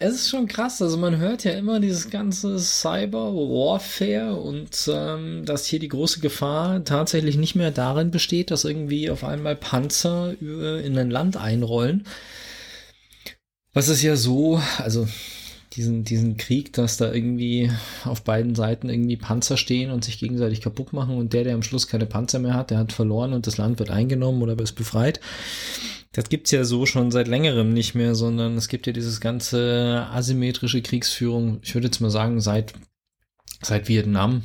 es ist schon krass. Also man hört ja immer dieses ganze Cyber-Warfare und ähm, dass hier die große Gefahr tatsächlich nicht mehr darin besteht, dass irgendwie auf einmal Panzer in ein Land einrollen. Was ist ja so, also diesen, diesen Krieg, dass da irgendwie auf beiden Seiten irgendwie Panzer stehen und sich gegenseitig kaputt machen und der, der am Schluss keine Panzer mehr hat, der hat verloren und das Land wird eingenommen oder ist befreit. Das gibt's ja so schon seit längerem nicht mehr, sondern es gibt ja dieses ganze asymmetrische Kriegsführung, ich würde jetzt mal sagen, seit, seit Vietnam.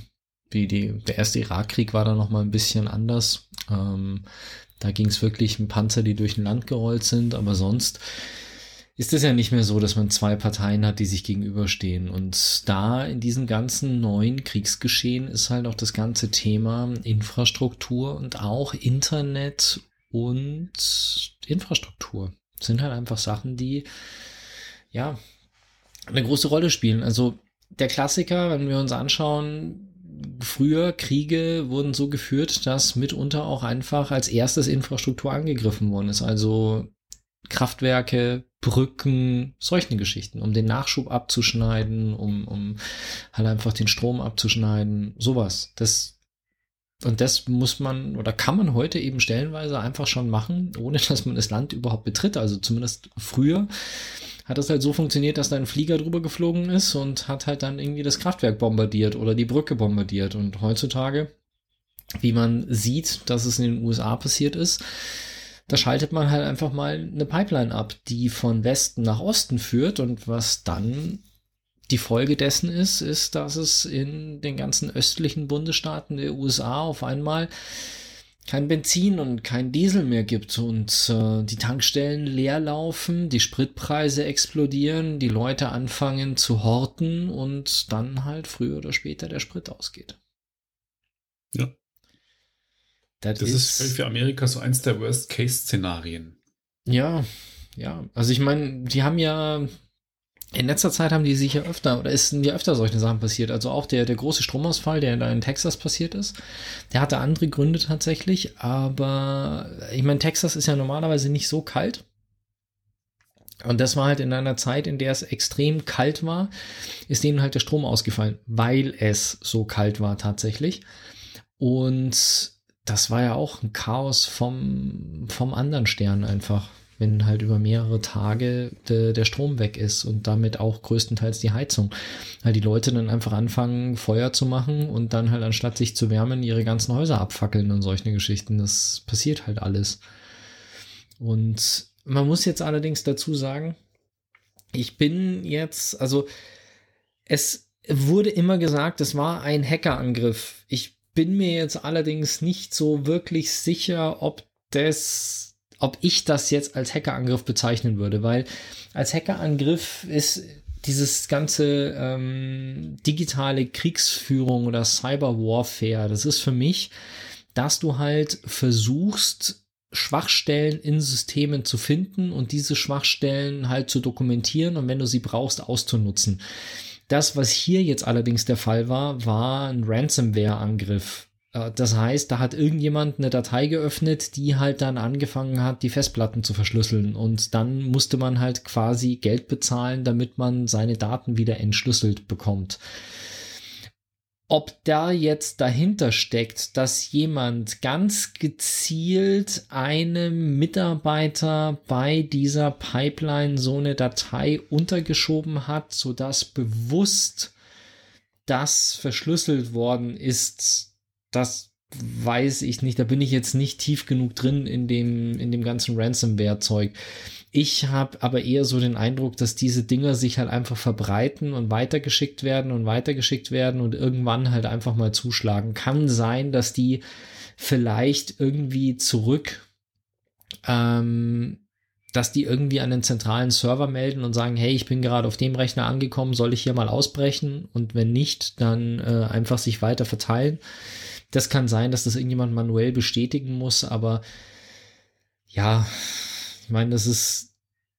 Wie die, der erste Irakkrieg war da noch mal ein bisschen anders. Ähm, da ging's wirklich um Panzer, die durch ein Land gerollt sind, aber sonst ist es ja nicht mehr so, dass man zwei Parteien hat, die sich gegenüberstehen. Und da in diesem ganzen neuen Kriegsgeschehen ist halt auch das ganze Thema Infrastruktur und auch Internet und Infrastruktur. Das sind halt einfach Sachen, die ja eine große Rolle spielen. Also der Klassiker, wenn wir uns anschauen, früher Kriege wurden so geführt, dass mitunter auch einfach als erstes Infrastruktur angegriffen worden ist. Also Kraftwerke, Brücken, solchen Geschichten, um den Nachschub abzuschneiden, um, um halt einfach den Strom abzuschneiden, sowas. Das, und das muss man oder kann man heute eben stellenweise einfach schon machen, ohne dass man das Land überhaupt betritt. Also zumindest früher hat es halt so funktioniert, dass da ein Flieger drüber geflogen ist und hat halt dann irgendwie das Kraftwerk bombardiert oder die Brücke bombardiert. Und heutzutage, wie man sieht, dass es in den USA passiert ist, da schaltet man halt einfach mal eine Pipeline ab, die von Westen nach Osten führt und was dann die Folge dessen ist, ist, dass es in den ganzen östlichen Bundesstaaten der USA auf einmal kein Benzin und kein Diesel mehr gibt und äh, die Tankstellen leer laufen, die Spritpreise explodieren, die Leute anfangen zu horten und dann halt früher oder später der Sprit ausgeht. Ja. Das, das ist, ist für Amerika so eins der Worst-Case-Szenarien. Ja, ja. Also ich meine, die haben ja in letzter Zeit haben die sich ja öfter, oder ist ja öfter solche Sachen passiert. Also auch der, der große Stromausfall, der da in Texas passiert ist, der hatte andere Gründe tatsächlich, aber ich meine, Texas ist ja normalerweise nicht so kalt. Und das war halt in einer Zeit, in der es extrem kalt war, ist denen halt der Strom ausgefallen, weil es so kalt war tatsächlich. Und das war ja auch ein Chaos vom, vom anderen Stern einfach, wenn halt über mehrere Tage de, der Strom weg ist und damit auch größtenteils die Heizung. Weil die Leute dann einfach anfangen, Feuer zu machen und dann halt anstatt sich zu wärmen, ihre ganzen Häuser abfackeln und solche Geschichten. Das passiert halt alles. Und man muss jetzt allerdings dazu sagen, ich bin jetzt, also es wurde immer gesagt, es war ein Hackerangriff. Ich bin mir jetzt allerdings nicht so wirklich sicher, ob das, ob ich das jetzt als Hackerangriff bezeichnen würde, weil als Hackerangriff ist dieses ganze ähm, digitale Kriegsführung oder Cyberwarfare, das ist für mich, dass du halt versuchst, Schwachstellen in Systemen zu finden und diese Schwachstellen halt zu dokumentieren und wenn du sie brauchst, auszunutzen. Das, was hier jetzt allerdings der Fall war, war ein Ransomware-Angriff. Äh, das heißt, da hat irgendjemand eine Datei geöffnet, die halt dann angefangen hat, die Festplatten zu verschlüsseln. Und dann musste man halt quasi Geld bezahlen, damit man seine Daten wieder entschlüsselt bekommt. Ob da jetzt dahinter steckt, dass jemand ganz gezielt einem Mitarbeiter bei dieser Pipeline so eine Datei untergeschoben hat, sodass bewusst das verschlüsselt worden ist, das weiß ich nicht. Da bin ich jetzt nicht tief genug drin in dem, in dem ganzen Ransomware-Zeug. Ich habe aber eher so den Eindruck, dass diese Dinger sich halt einfach verbreiten und weitergeschickt werden und weitergeschickt werden und irgendwann halt einfach mal zuschlagen. Kann sein, dass die vielleicht irgendwie zurück, ähm, dass die irgendwie an den zentralen Server melden und sagen, hey, ich bin gerade auf dem Rechner angekommen, soll ich hier mal ausbrechen? Und wenn nicht, dann äh, einfach sich weiter verteilen. Das kann sein, dass das irgendjemand manuell bestätigen muss, aber ja, ich meine, das ist,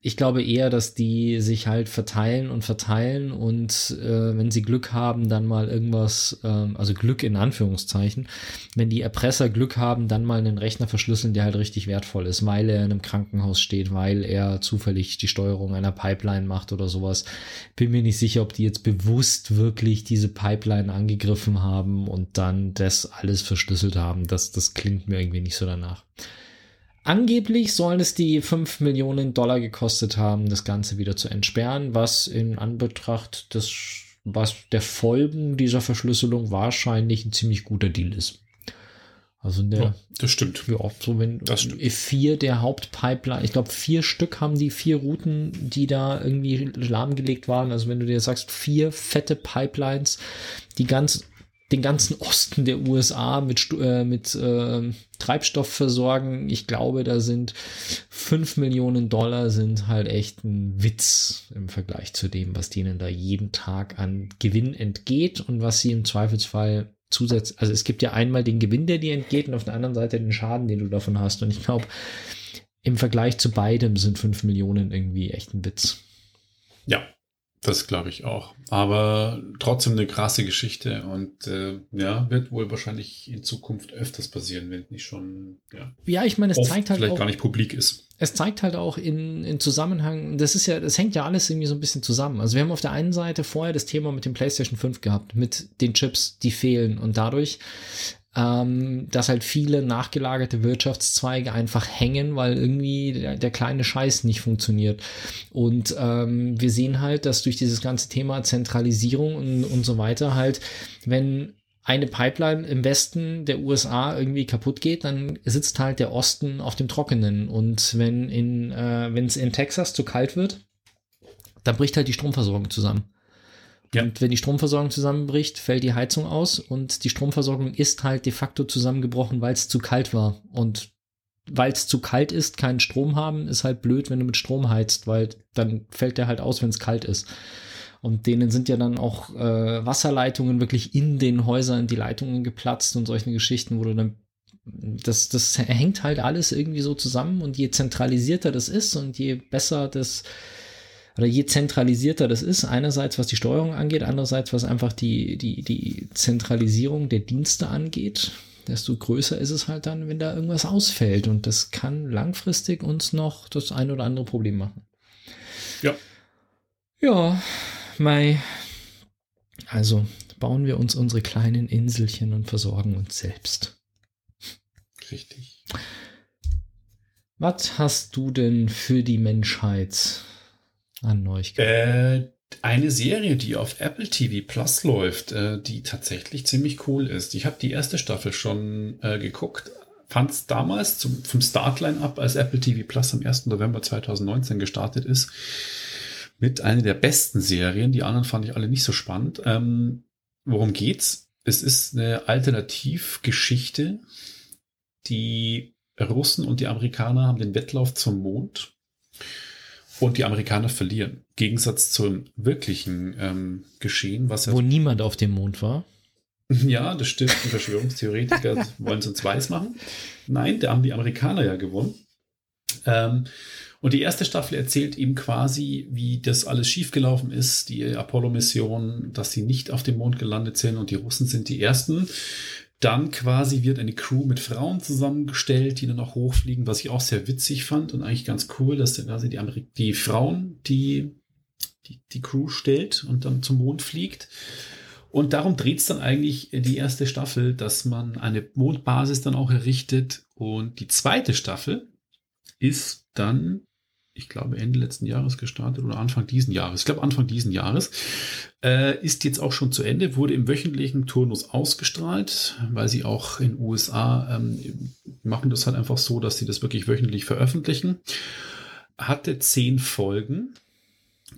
ich glaube eher, dass die sich halt verteilen und verteilen und äh, wenn sie Glück haben, dann mal irgendwas, äh, also Glück in Anführungszeichen, wenn die Erpresser Glück haben, dann mal einen Rechner verschlüsseln, der halt richtig wertvoll ist, weil er in einem Krankenhaus steht, weil er zufällig die Steuerung einer Pipeline macht oder sowas. Bin mir nicht sicher, ob die jetzt bewusst wirklich diese Pipeline angegriffen haben und dann das alles verschlüsselt haben. Das, das klingt mir irgendwie nicht so danach. Angeblich sollen es die 5 Millionen Dollar gekostet haben, das Ganze wieder zu entsperren, was in Anbetracht des, was der Folgen dieser Verschlüsselung wahrscheinlich ein ziemlich guter Deal ist. Also der, ja, das stimmt. Ja, so wenn das stimmt. vier der Hauptpipeline, ich glaube vier Stück haben die vier Routen, die da irgendwie lahmgelegt waren. Also wenn du dir sagst, vier fette Pipelines, die ganz den ganzen Osten der USA mit, äh, mit äh, Treibstoff versorgen. Ich glaube, da sind fünf Millionen Dollar sind halt echt ein Witz im Vergleich zu dem, was denen da jeden Tag an Gewinn entgeht und was sie im Zweifelsfall zusätzlich, also es gibt ja einmal den Gewinn, der dir entgeht und auf der anderen Seite den Schaden, den du davon hast. Und ich glaube, im Vergleich zu beidem sind fünf Millionen irgendwie echt ein Witz. Ja, das glaube ich auch. Aber trotzdem eine krasse Geschichte und äh, ja, wird wohl wahrscheinlich in Zukunft öfters passieren, wenn nicht schon, ja. Ja, ich meine, es zeigt halt vielleicht auch, gar nicht publik ist. Es zeigt halt auch in, in Zusammenhang, das ist ja, das hängt ja alles irgendwie so ein bisschen zusammen. Also wir haben auf der einen Seite vorher das Thema mit dem PlayStation 5 gehabt, mit den Chips, die fehlen und dadurch ähm, dass halt viele nachgelagerte Wirtschaftszweige einfach hängen, weil irgendwie der, der kleine Scheiß nicht funktioniert. Und ähm, wir sehen halt, dass durch dieses ganze Thema Zentralisierung und, und so weiter halt, wenn eine Pipeline im Westen der USA irgendwie kaputt geht, dann sitzt halt der Osten auf dem Trockenen. Und wenn in, äh, wenn es in Texas zu kalt wird, dann bricht halt die Stromversorgung zusammen. Ja. Und wenn die Stromversorgung zusammenbricht, fällt die Heizung aus und die Stromversorgung ist halt de facto zusammengebrochen, weil es zu kalt war. Und weil es zu kalt ist, keinen Strom haben, ist halt blöd, wenn du mit Strom heizt, weil dann fällt der halt aus, wenn es kalt ist. Und denen sind ja dann auch äh, Wasserleitungen wirklich in den Häusern, die Leitungen geplatzt und solche Geschichten, wo du dann das, das hängt halt alles irgendwie so zusammen und je zentralisierter das ist und je besser das oder je zentralisierter das ist, einerseits was die Steuerung angeht, andererseits was einfach die, die, die Zentralisierung der Dienste angeht, desto größer ist es halt dann, wenn da irgendwas ausfällt. Und das kann langfristig uns noch das ein oder andere Problem machen. Ja. Ja, Mai. Also bauen wir uns unsere kleinen Inselchen und versorgen uns selbst. Richtig. Was hast du denn für die Menschheit an Neuigkeiten? Äh, eine Serie, die auf Apple TV Plus läuft, äh, die tatsächlich ziemlich cool ist. Ich habe die erste Staffel schon äh, geguckt, fand es damals zum, vom Startline-Up, als Apple TV Plus am 1. November 2019 gestartet ist, mit einer der besten Serien. Die anderen fand ich alle nicht so spannend. Ähm, worum geht's? Es ist eine Alternativgeschichte. Die Russen und die Amerikaner haben den Wettlauf zum Mond und die Amerikaner verlieren. Gegensatz zum wirklichen ähm, Geschehen, was ja. Wo niemand auf dem Mond war. Ja, das stimmt. Die Verschwörungstheoretiker wollen es uns weiß machen. Nein, da haben die Amerikaner ja gewonnen. Ähm, und die erste Staffel erzählt eben quasi, wie das alles schiefgelaufen ist, die Apollo-Mission, dass sie nicht auf dem Mond gelandet sind und die Russen sind die ersten. Dann quasi wird eine Crew mit Frauen zusammengestellt, die dann auch hochfliegen, was ich auch sehr witzig fand und eigentlich ganz cool, dass dann quasi die, Amerik die Frauen, die, die die Crew stellt und dann zum Mond fliegt. Und darum dreht es dann eigentlich die erste Staffel, dass man eine Mondbasis dann auch errichtet. Und die zweite Staffel ist dann ich glaube, Ende letzten Jahres gestartet oder Anfang diesen Jahres. Ich glaube, Anfang diesen Jahres. Äh, ist jetzt auch schon zu Ende, wurde im wöchentlichen Turnus ausgestrahlt, weil sie auch in USA ähm, machen das halt einfach so, dass sie das wirklich wöchentlich veröffentlichen. Hatte zehn Folgen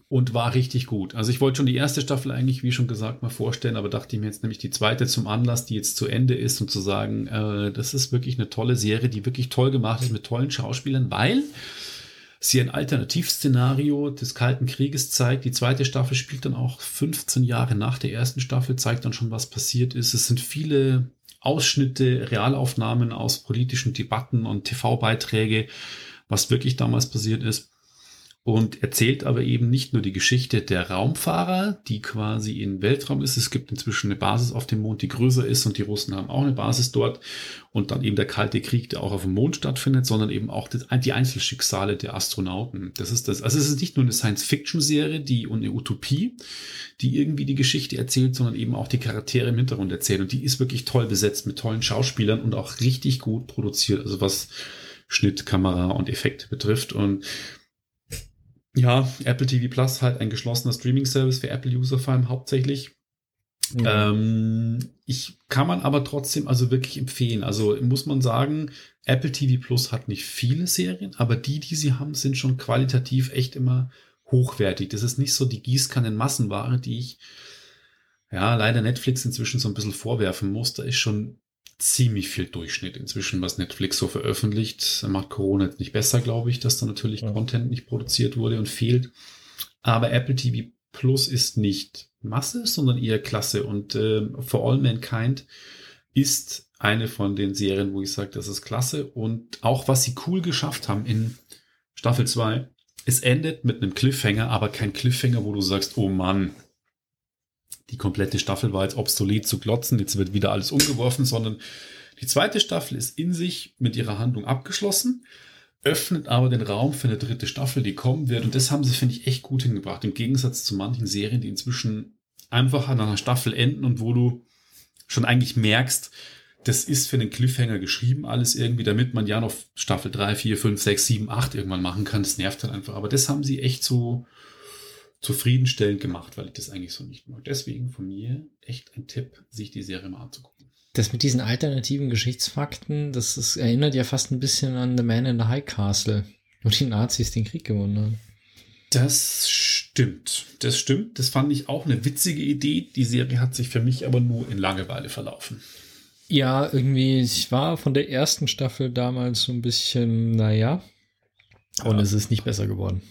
und war richtig gut. Also ich wollte schon die erste Staffel eigentlich, wie schon gesagt, mal vorstellen, aber dachte mir jetzt nämlich die zweite zum Anlass, die jetzt zu Ende ist und zu sagen, äh, das ist wirklich eine tolle Serie, die wirklich toll gemacht ist mit tollen Schauspielern, weil sie ein Alternativszenario des Kalten Krieges zeigt. Die zweite Staffel spielt dann auch 15 Jahre nach der ersten Staffel, zeigt dann schon, was passiert ist. Es sind viele Ausschnitte, Realaufnahmen aus politischen Debatten und TV-Beiträge, was wirklich damals passiert ist und erzählt aber eben nicht nur die Geschichte der Raumfahrer, die quasi in Weltraum ist. Es gibt inzwischen eine Basis auf dem Mond, die größer ist und die Russen haben auch eine Basis dort und dann eben der Kalte Krieg, der auch auf dem Mond stattfindet, sondern eben auch die Einzelschicksale der Astronauten. Das ist das. Also es ist nicht nur eine Science-Fiction-Serie, die und eine Utopie, die irgendwie die Geschichte erzählt, sondern eben auch die Charaktere im Hintergrund erzählt und die ist wirklich toll besetzt mit tollen Schauspielern und auch richtig gut produziert. Also was Schnitt, Kamera und Effekte betrifft. Und ja, Apple TV Plus halt ein geschlossener Streaming-Service für Apple-User vor allem hauptsächlich. Ja. Ähm, ich kann man aber trotzdem also wirklich empfehlen. Also muss man sagen, Apple TV Plus hat nicht viele Serien, aber die, die sie haben, sind schon qualitativ echt immer hochwertig. Das ist nicht so die Gießkannen Massenware, die ich ja leider Netflix inzwischen so ein bisschen vorwerfen muss. Da ist schon ziemlich viel Durchschnitt inzwischen, was Netflix so veröffentlicht. Macht Corona jetzt nicht besser, glaube ich, dass da natürlich ja. Content nicht produziert wurde und fehlt. Aber Apple TV Plus ist nicht Masse, sondern eher Klasse. Und äh, For All Mankind ist eine von den Serien, wo ich sage, das ist klasse. Und auch was sie cool geschafft haben in Staffel 2, es endet mit einem Cliffhanger, aber kein Cliffhanger, wo du sagst, oh Mann, die komplette Staffel war jetzt obsolet zu glotzen, jetzt wird wieder alles umgeworfen, sondern die zweite Staffel ist in sich mit ihrer Handlung abgeschlossen, öffnet aber den Raum für eine dritte Staffel, die kommen wird. Und das haben sie, finde ich, echt gut hingebracht. Im Gegensatz zu manchen Serien, die inzwischen einfach an einer Staffel enden und wo du schon eigentlich merkst, das ist für den Cliffhanger geschrieben, alles irgendwie, damit man ja noch Staffel 3, 4, 5, 6, 7, 8 irgendwann machen kann. Das nervt halt einfach. Aber das haben sie echt so zufriedenstellend gemacht, weil ich das eigentlich so nicht mag. Deswegen von mir echt ein Tipp, sich die Serie mal anzugucken. Das mit diesen alternativen Geschichtsfakten, das ist, erinnert ja fast ein bisschen an The Man in the High Castle, wo die Nazis den Krieg gewonnen haben. Das stimmt. Das stimmt. Das fand ich auch eine witzige Idee. Die Serie hat sich für mich aber nur in Langeweile verlaufen. Ja, irgendwie, ich war von der ersten Staffel damals so ein bisschen, naja. Und ja. es ist nicht besser geworden.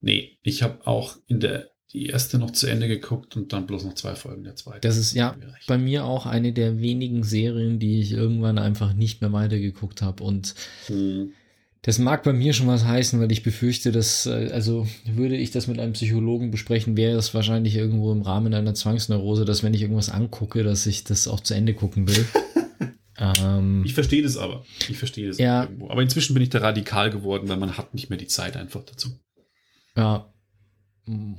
Nee, ich habe auch in der die erste noch zu Ende geguckt und dann bloß noch zwei Folgen der zweiten. Das ist ja bei mir auch eine der wenigen Serien, die ich irgendwann einfach nicht mehr weitergeguckt habe. Und hm. das mag bei mir schon was heißen, weil ich befürchte, dass, äh, also würde ich das mit einem Psychologen besprechen, wäre es wahrscheinlich irgendwo im Rahmen einer Zwangsneurose, dass wenn ich irgendwas angucke, dass ich das auch zu Ende gucken will. ähm, ich verstehe das aber. Ich verstehe das ja. irgendwo. Aber inzwischen bin ich da radikal geworden, weil man hat nicht mehr die Zeit einfach dazu. Ja.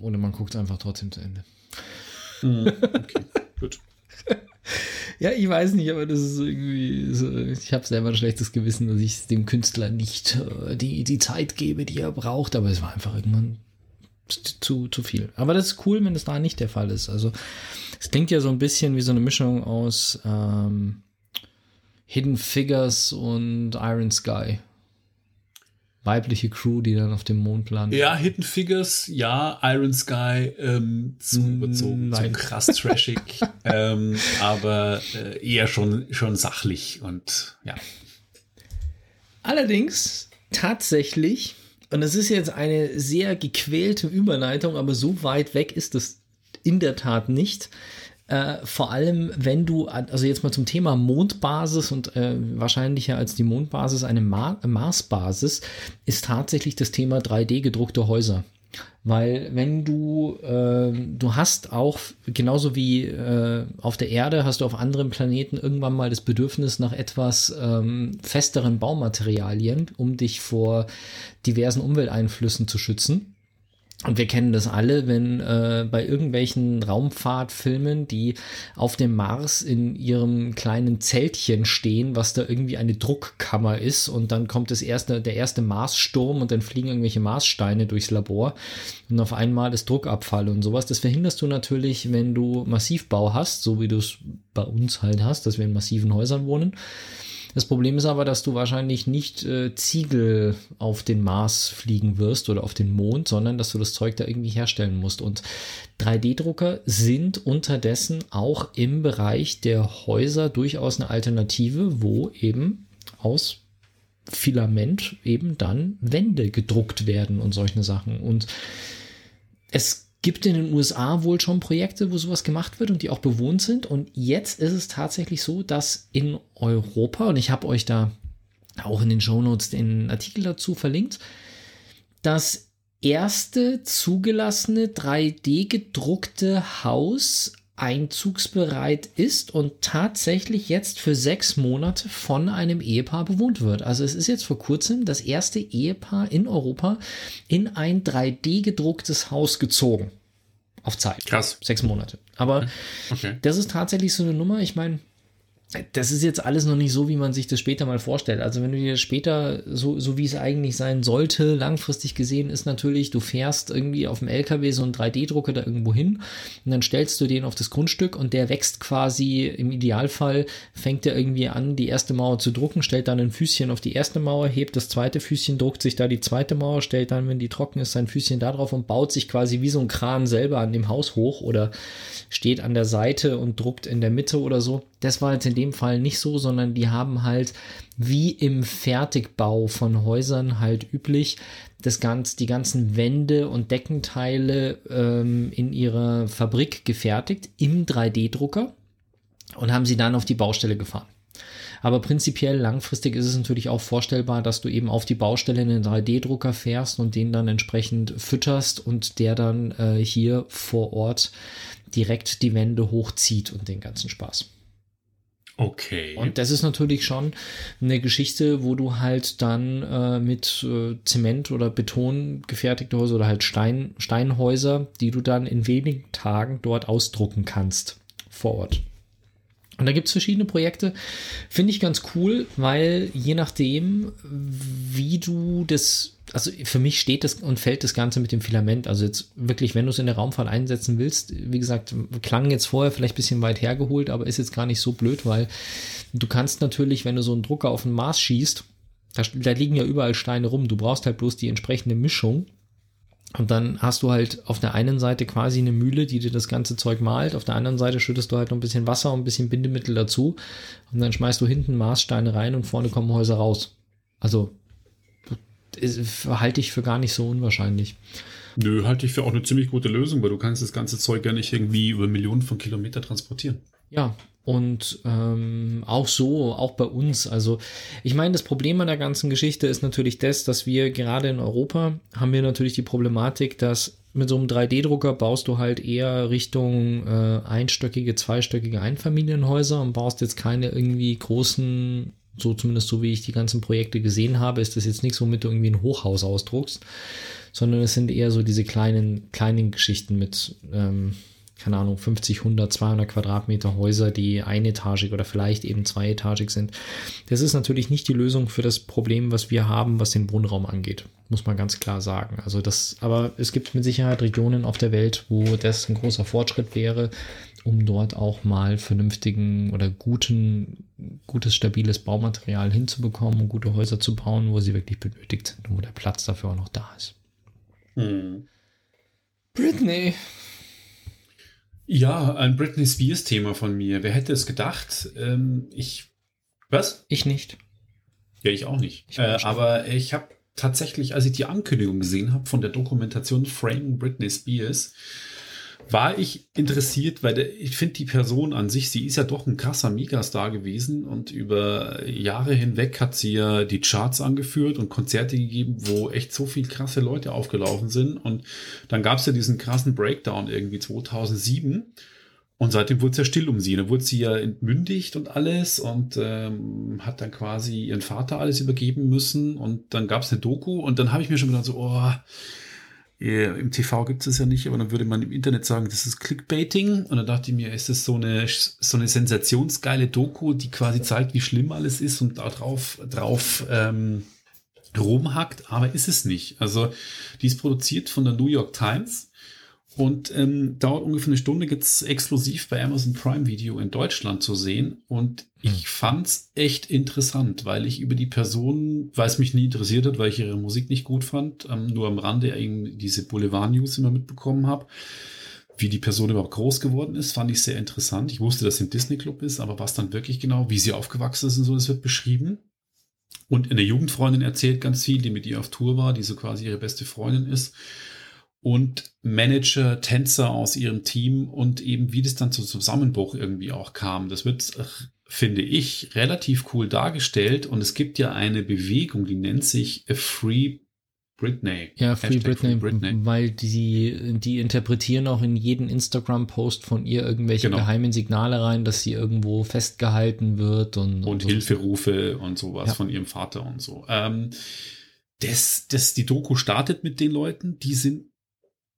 Oder man guckt einfach trotzdem zu Ende. Mhm. Okay, gut. Ja, ich weiß nicht, aber das ist irgendwie so, ich habe selber ein schlechtes Gewissen, dass ich dem Künstler nicht äh, die, die Zeit gebe, die er braucht, aber es war einfach irgendwann zu, zu viel. Aber das ist cool, wenn das da nicht der Fall ist. Also es klingt ja so ein bisschen wie so eine Mischung aus ähm, Hidden Figures und Iron Sky weibliche Crew, die dann auf dem Mond landet. Ja, Hidden Figures, ja, Iron Sky, ähm, zu überzogen, Nein. zu krass trashig, ähm, aber äh, eher schon, schon sachlich und ja. Allerdings, tatsächlich, und es ist jetzt eine sehr gequälte Überleitung, aber so weit weg ist es in der Tat nicht. Äh, vor allem, wenn du, also jetzt mal zum Thema Mondbasis und äh, wahrscheinlicher als die Mondbasis eine Mar Marsbasis, ist tatsächlich das Thema 3D gedruckte Häuser. Weil wenn du, äh, du hast auch, genauso wie äh, auf der Erde, hast du auf anderen Planeten irgendwann mal das Bedürfnis nach etwas ähm, festeren Baumaterialien, um dich vor diversen Umwelteinflüssen zu schützen. Und wir kennen das alle, wenn äh, bei irgendwelchen Raumfahrtfilmen, die auf dem Mars in ihrem kleinen Zeltchen stehen, was da irgendwie eine Druckkammer ist, und dann kommt das erste, der erste Marssturm und dann fliegen irgendwelche Marssteine durchs Labor und auf einmal ist Druckabfall und sowas. Das verhinderst du natürlich, wenn du Massivbau hast, so wie du es bei uns halt hast, dass wir in massiven Häusern wohnen. Das Problem ist aber, dass du wahrscheinlich nicht äh, Ziegel auf den Mars fliegen wirst oder auf den Mond, sondern dass du das Zeug da irgendwie herstellen musst. Und 3D-Drucker sind unterdessen auch im Bereich der Häuser durchaus eine Alternative, wo eben aus Filament eben dann Wände gedruckt werden und solche Sachen. Und es gibt in den USA wohl schon Projekte, wo sowas gemacht wird und die auch bewohnt sind. Und jetzt ist es tatsächlich so, dass in Europa, und ich habe euch da auch in den Show Notes den Artikel dazu verlinkt, das erste zugelassene 3D gedruckte Haus einzugsbereit ist und tatsächlich jetzt für sechs Monate von einem Ehepaar bewohnt wird. Also es ist jetzt vor kurzem das erste Ehepaar in Europa in ein 3D gedrucktes Haus gezogen. Auf Zeit. Krass. Sechs Monate. Aber okay. das ist tatsächlich so eine Nummer. Ich meine, das ist jetzt alles noch nicht so, wie man sich das später mal vorstellt. Also wenn du dir später, so, so wie es eigentlich sein sollte, langfristig gesehen, ist natürlich, du fährst irgendwie auf dem LKW so einen 3D-Drucker da irgendwo hin und dann stellst du den auf das Grundstück und der wächst quasi, im Idealfall fängt er irgendwie an, die erste Mauer zu drucken, stellt dann ein Füßchen auf die erste Mauer, hebt das zweite Füßchen, druckt sich da die zweite Mauer, stellt dann, wenn die trocken ist, sein Füßchen da drauf und baut sich quasi wie so ein Kran selber an dem Haus hoch oder steht an der Seite und druckt in der Mitte oder so. Das war jetzt in dem Fall nicht so, sondern die haben halt wie im Fertigbau von Häusern halt üblich das ganz, die ganzen Wände und Deckenteile ähm, in ihrer Fabrik gefertigt im 3D-Drucker und haben sie dann auf die Baustelle gefahren. Aber prinzipiell langfristig ist es natürlich auch vorstellbar, dass du eben auf die Baustelle einen 3D-Drucker fährst und den dann entsprechend fütterst und der dann äh, hier vor Ort direkt die Wände hochzieht und den ganzen Spaß. Okay. Und das ist natürlich schon eine Geschichte, wo du halt dann äh, mit äh, Zement oder Beton gefertigte Häuser oder halt Stein, Steinhäuser, die du dann in wenigen Tagen dort ausdrucken kannst vor Ort. Und da gibt es verschiedene Projekte, finde ich ganz cool, weil je nachdem, wie du das, also für mich steht das und fällt das Ganze mit dem Filament. Also jetzt wirklich, wenn du es in der Raumfahrt einsetzen willst, wie gesagt, klang jetzt vorher vielleicht ein bisschen weit hergeholt, aber ist jetzt gar nicht so blöd, weil du kannst natürlich, wenn du so einen Drucker auf den Mars schießt, da, da liegen ja überall Steine rum, du brauchst halt bloß die entsprechende Mischung und dann hast du halt auf der einen Seite quasi eine Mühle, die dir das ganze Zeug malt. Auf der anderen Seite schüttest du halt noch ein bisschen Wasser und ein bisschen Bindemittel dazu. Und dann schmeißt du hinten Maßsteine rein und vorne kommen Häuser raus. Also halte ich für gar nicht so unwahrscheinlich. Nö, halte ich für auch eine ziemlich gute Lösung, weil du kannst das ganze Zeug gar nicht irgendwie über Millionen von Kilometern transportieren. Ja, und ähm, auch so, auch bei uns. Also ich meine, das Problem an der ganzen Geschichte ist natürlich das, dass wir gerade in Europa haben wir natürlich die Problematik, dass mit so einem 3D-Drucker baust du halt eher Richtung äh, einstöckige, zweistöckige Einfamilienhäuser und baust jetzt keine irgendwie großen, so zumindest so wie ich die ganzen Projekte gesehen habe, ist das jetzt nichts, womit du irgendwie ein Hochhaus ausdruckst, sondern es sind eher so diese kleinen, kleinen Geschichten mit ähm, keine Ahnung, 50, 100, 200 Quadratmeter Häuser, die einetagig oder vielleicht eben zweietagig sind. Das ist natürlich nicht die Lösung für das Problem, was wir haben, was den Wohnraum angeht. Muss man ganz klar sagen. Also das, aber es gibt mit Sicherheit Regionen auf der Welt, wo das ein großer Fortschritt wäre, um dort auch mal vernünftigen oder guten, gutes, stabiles Baumaterial hinzubekommen und gute Häuser zu bauen, wo sie wirklich benötigt sind und wo der Platz dafür auch noch da ist. Hm. Britney, ja, ein Britney Spears Thema von mir. Wer hätte es gedacht? Ähm, ich. Was? Ich nicht. Ja, ich auch nicht. Ich äh, aber ich habe tatsächlich, als ich die Ankündigung gesehen habe von der Dokumentation Frame Britney Spears, war ich interessiert, weil der, ich finde die Person an sich, sie ist ja doch ein krasser Megastar gewesen und über Jahre hinweg hat sie ja die Charts angeführt und Konzerte gegeben, wo echt so viel krasse Leute aufgelaufen sind und dann gab es ja diesen krassen Breakdown irgendwie 2007 und seitdem wurde es ja still um sie. Da wurde sie ja entmündigt und alles und ähm, hat dann quasi ihren Vater alles übergeben müssen und dann gab es eine Doku und dann habe ich mir schon gedacht so, oh, im TV gibt es ja nicht, aber dann würde man im Internet sagen, das ist Clickbaiting. Und dann dachte ich mir, ist das so eine, so eine sensationsgeile Doku, die quasi zeigt, wie schlimm alles ist und da drauf, drauf ähm, rumhackt, aber ist es nicht. Also die ist produziert von der New York Times und ähm, dauert ungefähr eine Stunde, gibt's exklusiv bei Amazon Prime Video in Deutschland zu sehen. Und ich hm. fand's echt interessant, weil ich über die Person, weil es mich nie interessiert hat, weil ich ihre Musik nicht gut fand, ähm, nur am Rande eben diese Boulevard-News immer mitbekommen habe. Wie die Person überhaupt groß geworden ist, fand ich sehr interessant. Ich wusste, dass sie im Disney Club ist, aber was dann wirklich genau, wie sie aufgewachsen ist und so, das wird beschrieben. Und eine Jugendfreundin erzählt ganz viel, die mit ihr auf Tour war, die so quasi ihre beste Freundin ist und Manager, Tänzer aus ihrem Team und eben wie das dann zum Zusammenbruch irgendwie auch kam. Das wird, finde ich, relativ cool dargestellt und es gibt ja eine Bewegung, die nennt sich A Free Britney. Ja, Free Britney, Free Britney, weil die, die interpretieren auch in jeden Instagram-Post von ihr irgendwelche genau. geheimen Signale rein, dass sie irgendwo festgehalten wird und, und, und Hilferufe und sowas ja. von ihrem Vater und so. Ähm, das, das, die Doku startet mit den Leuten, die sind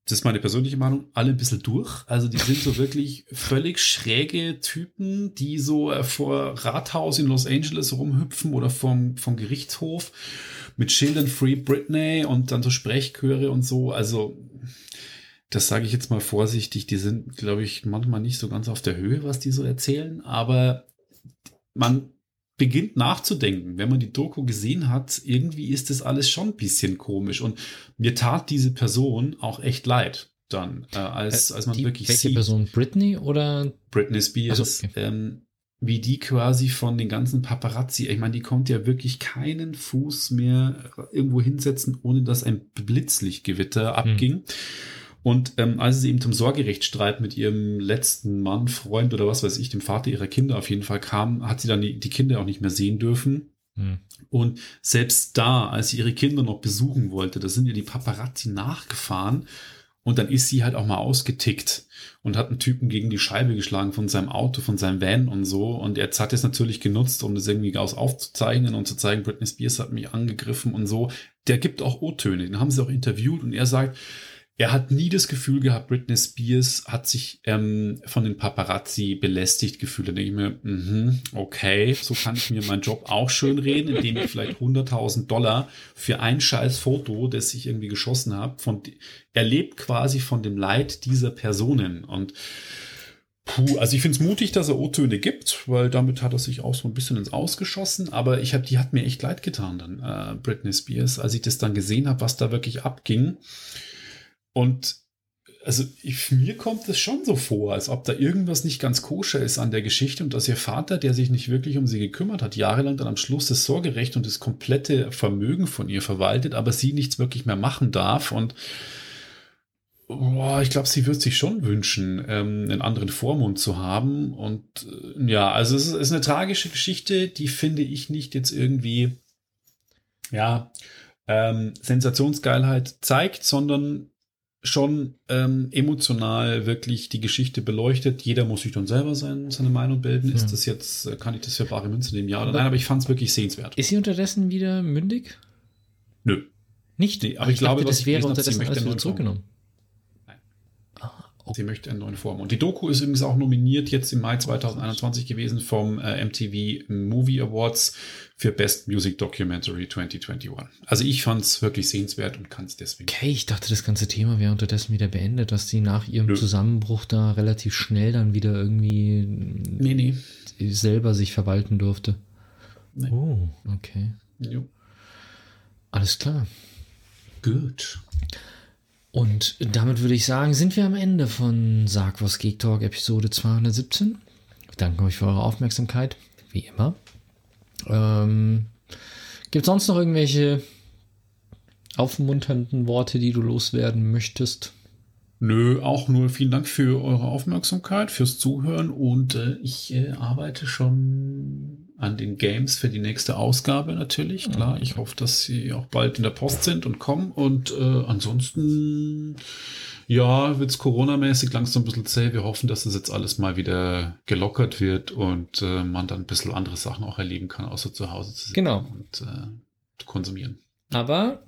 das ist meine persönliche Meinung, alle ein bisschen durch. Also die sind so wirklich völlig schräge Typen, die so äh, vor Rathaus in Los Angeles rumhüpfen oder vom, vom Gerichtshof mit Schildern Free Britney und dann so Sprechchöre und so. Also das sage ich jetzt mal vorsichtig, die sind, glaube ich, manchmal nicht so ganz auf der Höhe, was die so erzählen, aber man beginnt nachzudenken, wenn man die Doku gesehen hat, irgendwie ist das alles schon ein bisschen komisch und mir tat diese Person auch echt leid dann, äh, als, äh, als man die, wirklich welche sieht. Person? Britney oder? Britney Spears, Also, okay. ähm, wie die quasi von den ganzen Paparazzi, ich meine, die konnte ja wirklich keinen Fuß mehr irgendwo hinsetzen, ohne dass ein Blitzlichtgewitter abging. Und ähm, als sie eben zum Sorgerechtsstreit mit ihrem letzten Mann, Freund oder was weiß ich, dem Vater ihrer Kinder auf jeden Fall kam, hat sie dann die, die Kinder auch nicht mehr sehen dürfen. Hm. Und selbst da, als sie ihre Kinder noch besuchen wollte, da sind ihr die Paparazzi nachgefahren und dann ist sie halt auch mal ausgetickt und hat einen Typen gegen die Scheibe geschlagen von seinem Auto, von seinem Van und so. Und er hat es natürlich genutzt, um das irgendwie aus aufzuzeichnen und zu zeigen, Britney Spears hat mich angegriffen und so. Der gibt auch O-Töne, den haben sie auch interviewt und er sagt, er hat nie das Gefühl gehabt, Britney Spears hat sich ähm, von den Paparazzi belästigt gefühlt. Da denke ich mir, mhm, okay, so kann ich mir meinen Job auch schön reden, indem ich vielleicht 100.000 Dollar für ein scheiß Foto, das ich irgendwie geschossen habe, von, er lebt quasi von dem Leid dieser Personen und Puh, also ich finde es mutig, dass er O-Töne gibt, weil damit hat er sich auch so ein bisschen ins Ausgeschossen. Aber ich habe, die hat mir echt leid getan dann, äh, Britney Spears, als ich das dann gesehen habe, was da wirklich abging. Und also ich, mir kommt es schon so vor, als ob da irgendwas nicht ganz koscher ist an der Geschichte und dass ihr Vater, der sich nicht wirklich um sie gekümmert hat, jahrelang dann am Schluss das Sorgerecht und das komplette Vermögen von ihr verwaltet, aber sie nichts wirklich mehr machen darf und boah, ich glaube, sie wird sich schon wünschen, ähm, einen anderen Vormund zu haben und äh, ja, also es ist, eine tragische Geschichte, die finde ich nicht jetzt irgendwie ja ähm, Sensationsgeilheit zeigt, sondern schon ähm, emotional wirklich die Geschichte beleuchtet. Jeder muss sich dann selber sein, seine Meinung bilden. Ja. Ist das jetzt, äh, kann ich das für bare Münze nehmen? Ja oder nein? Aber ich fand es wirklich sehenswert. Ist sie unterdessen wieder mündig? Nö. Nicht? Nee, aber Ach, ich glaube, dachte, was das ich wäre unterdessen möchte alles wieder zurückgenommen. Sie möchte eine neue Form. Und die Doku ist übrigens auch nominiert jetzt im Mai 2021 gewesen vom äh, MTV Movie Awards für Best Music Documentary 2021. Also ich fand es wirklich sehenswert und kann es deswegen. Okay, ich dachte, das ganze Thema wäre unterdessen wieder beendet, dass sie nach ihrem Nö. Zusammenbruch da relativ schnell dann wieder irgendwie Nee, nee. selber sich verwalten durfte. Nee. Oh, okay. Jo. Alles klar. Gut. Und damit würde ich sagen, sind wir am Ende von Sag was Geek Talk Episode 217. Wir danken euch für eure Aufmerksamkeit, wie immer. Ähm, Gibt es sonst noch irgendwelche aufmunternden Worte, die du loswerden möchtest? Nö, auch nur vielen Dank für eure Aufmerksamkeit, fürs Zuhören und äh, ich äh, arbeite schon an den Games für die nächste Ausgabe natürlich. Klar, ich hoffe, dass sie auch bald in der Post sind und kommen und äh, ansonsten ja, wird's Corona-mäßig langsam ein bisschen zäh. Wir hoffen, dass das jetzt alles mal wieder gelockert wird und äh, man dann ein bisschen andere Sachen auch erleben kann, außer zu Hause zu sitzen Genau. und äh, zu konsumieren. Aber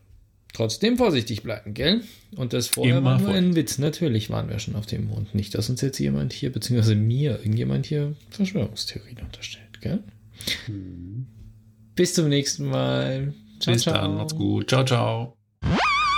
trotzdem vorsichtig bleiben, gell? Und das vorher Immer war nur ein Witz. Natürlich waren wir schon auf dem Mond. Nicht, dass uns jetzt jemand hier, beziehungsweise mir, irgendjemand hier Verschwörungstheorien unterstellt, gell? Bis zum nächsten Mal. Ciao, Bis ciao. dann, macht's gut. Ciao, ciao.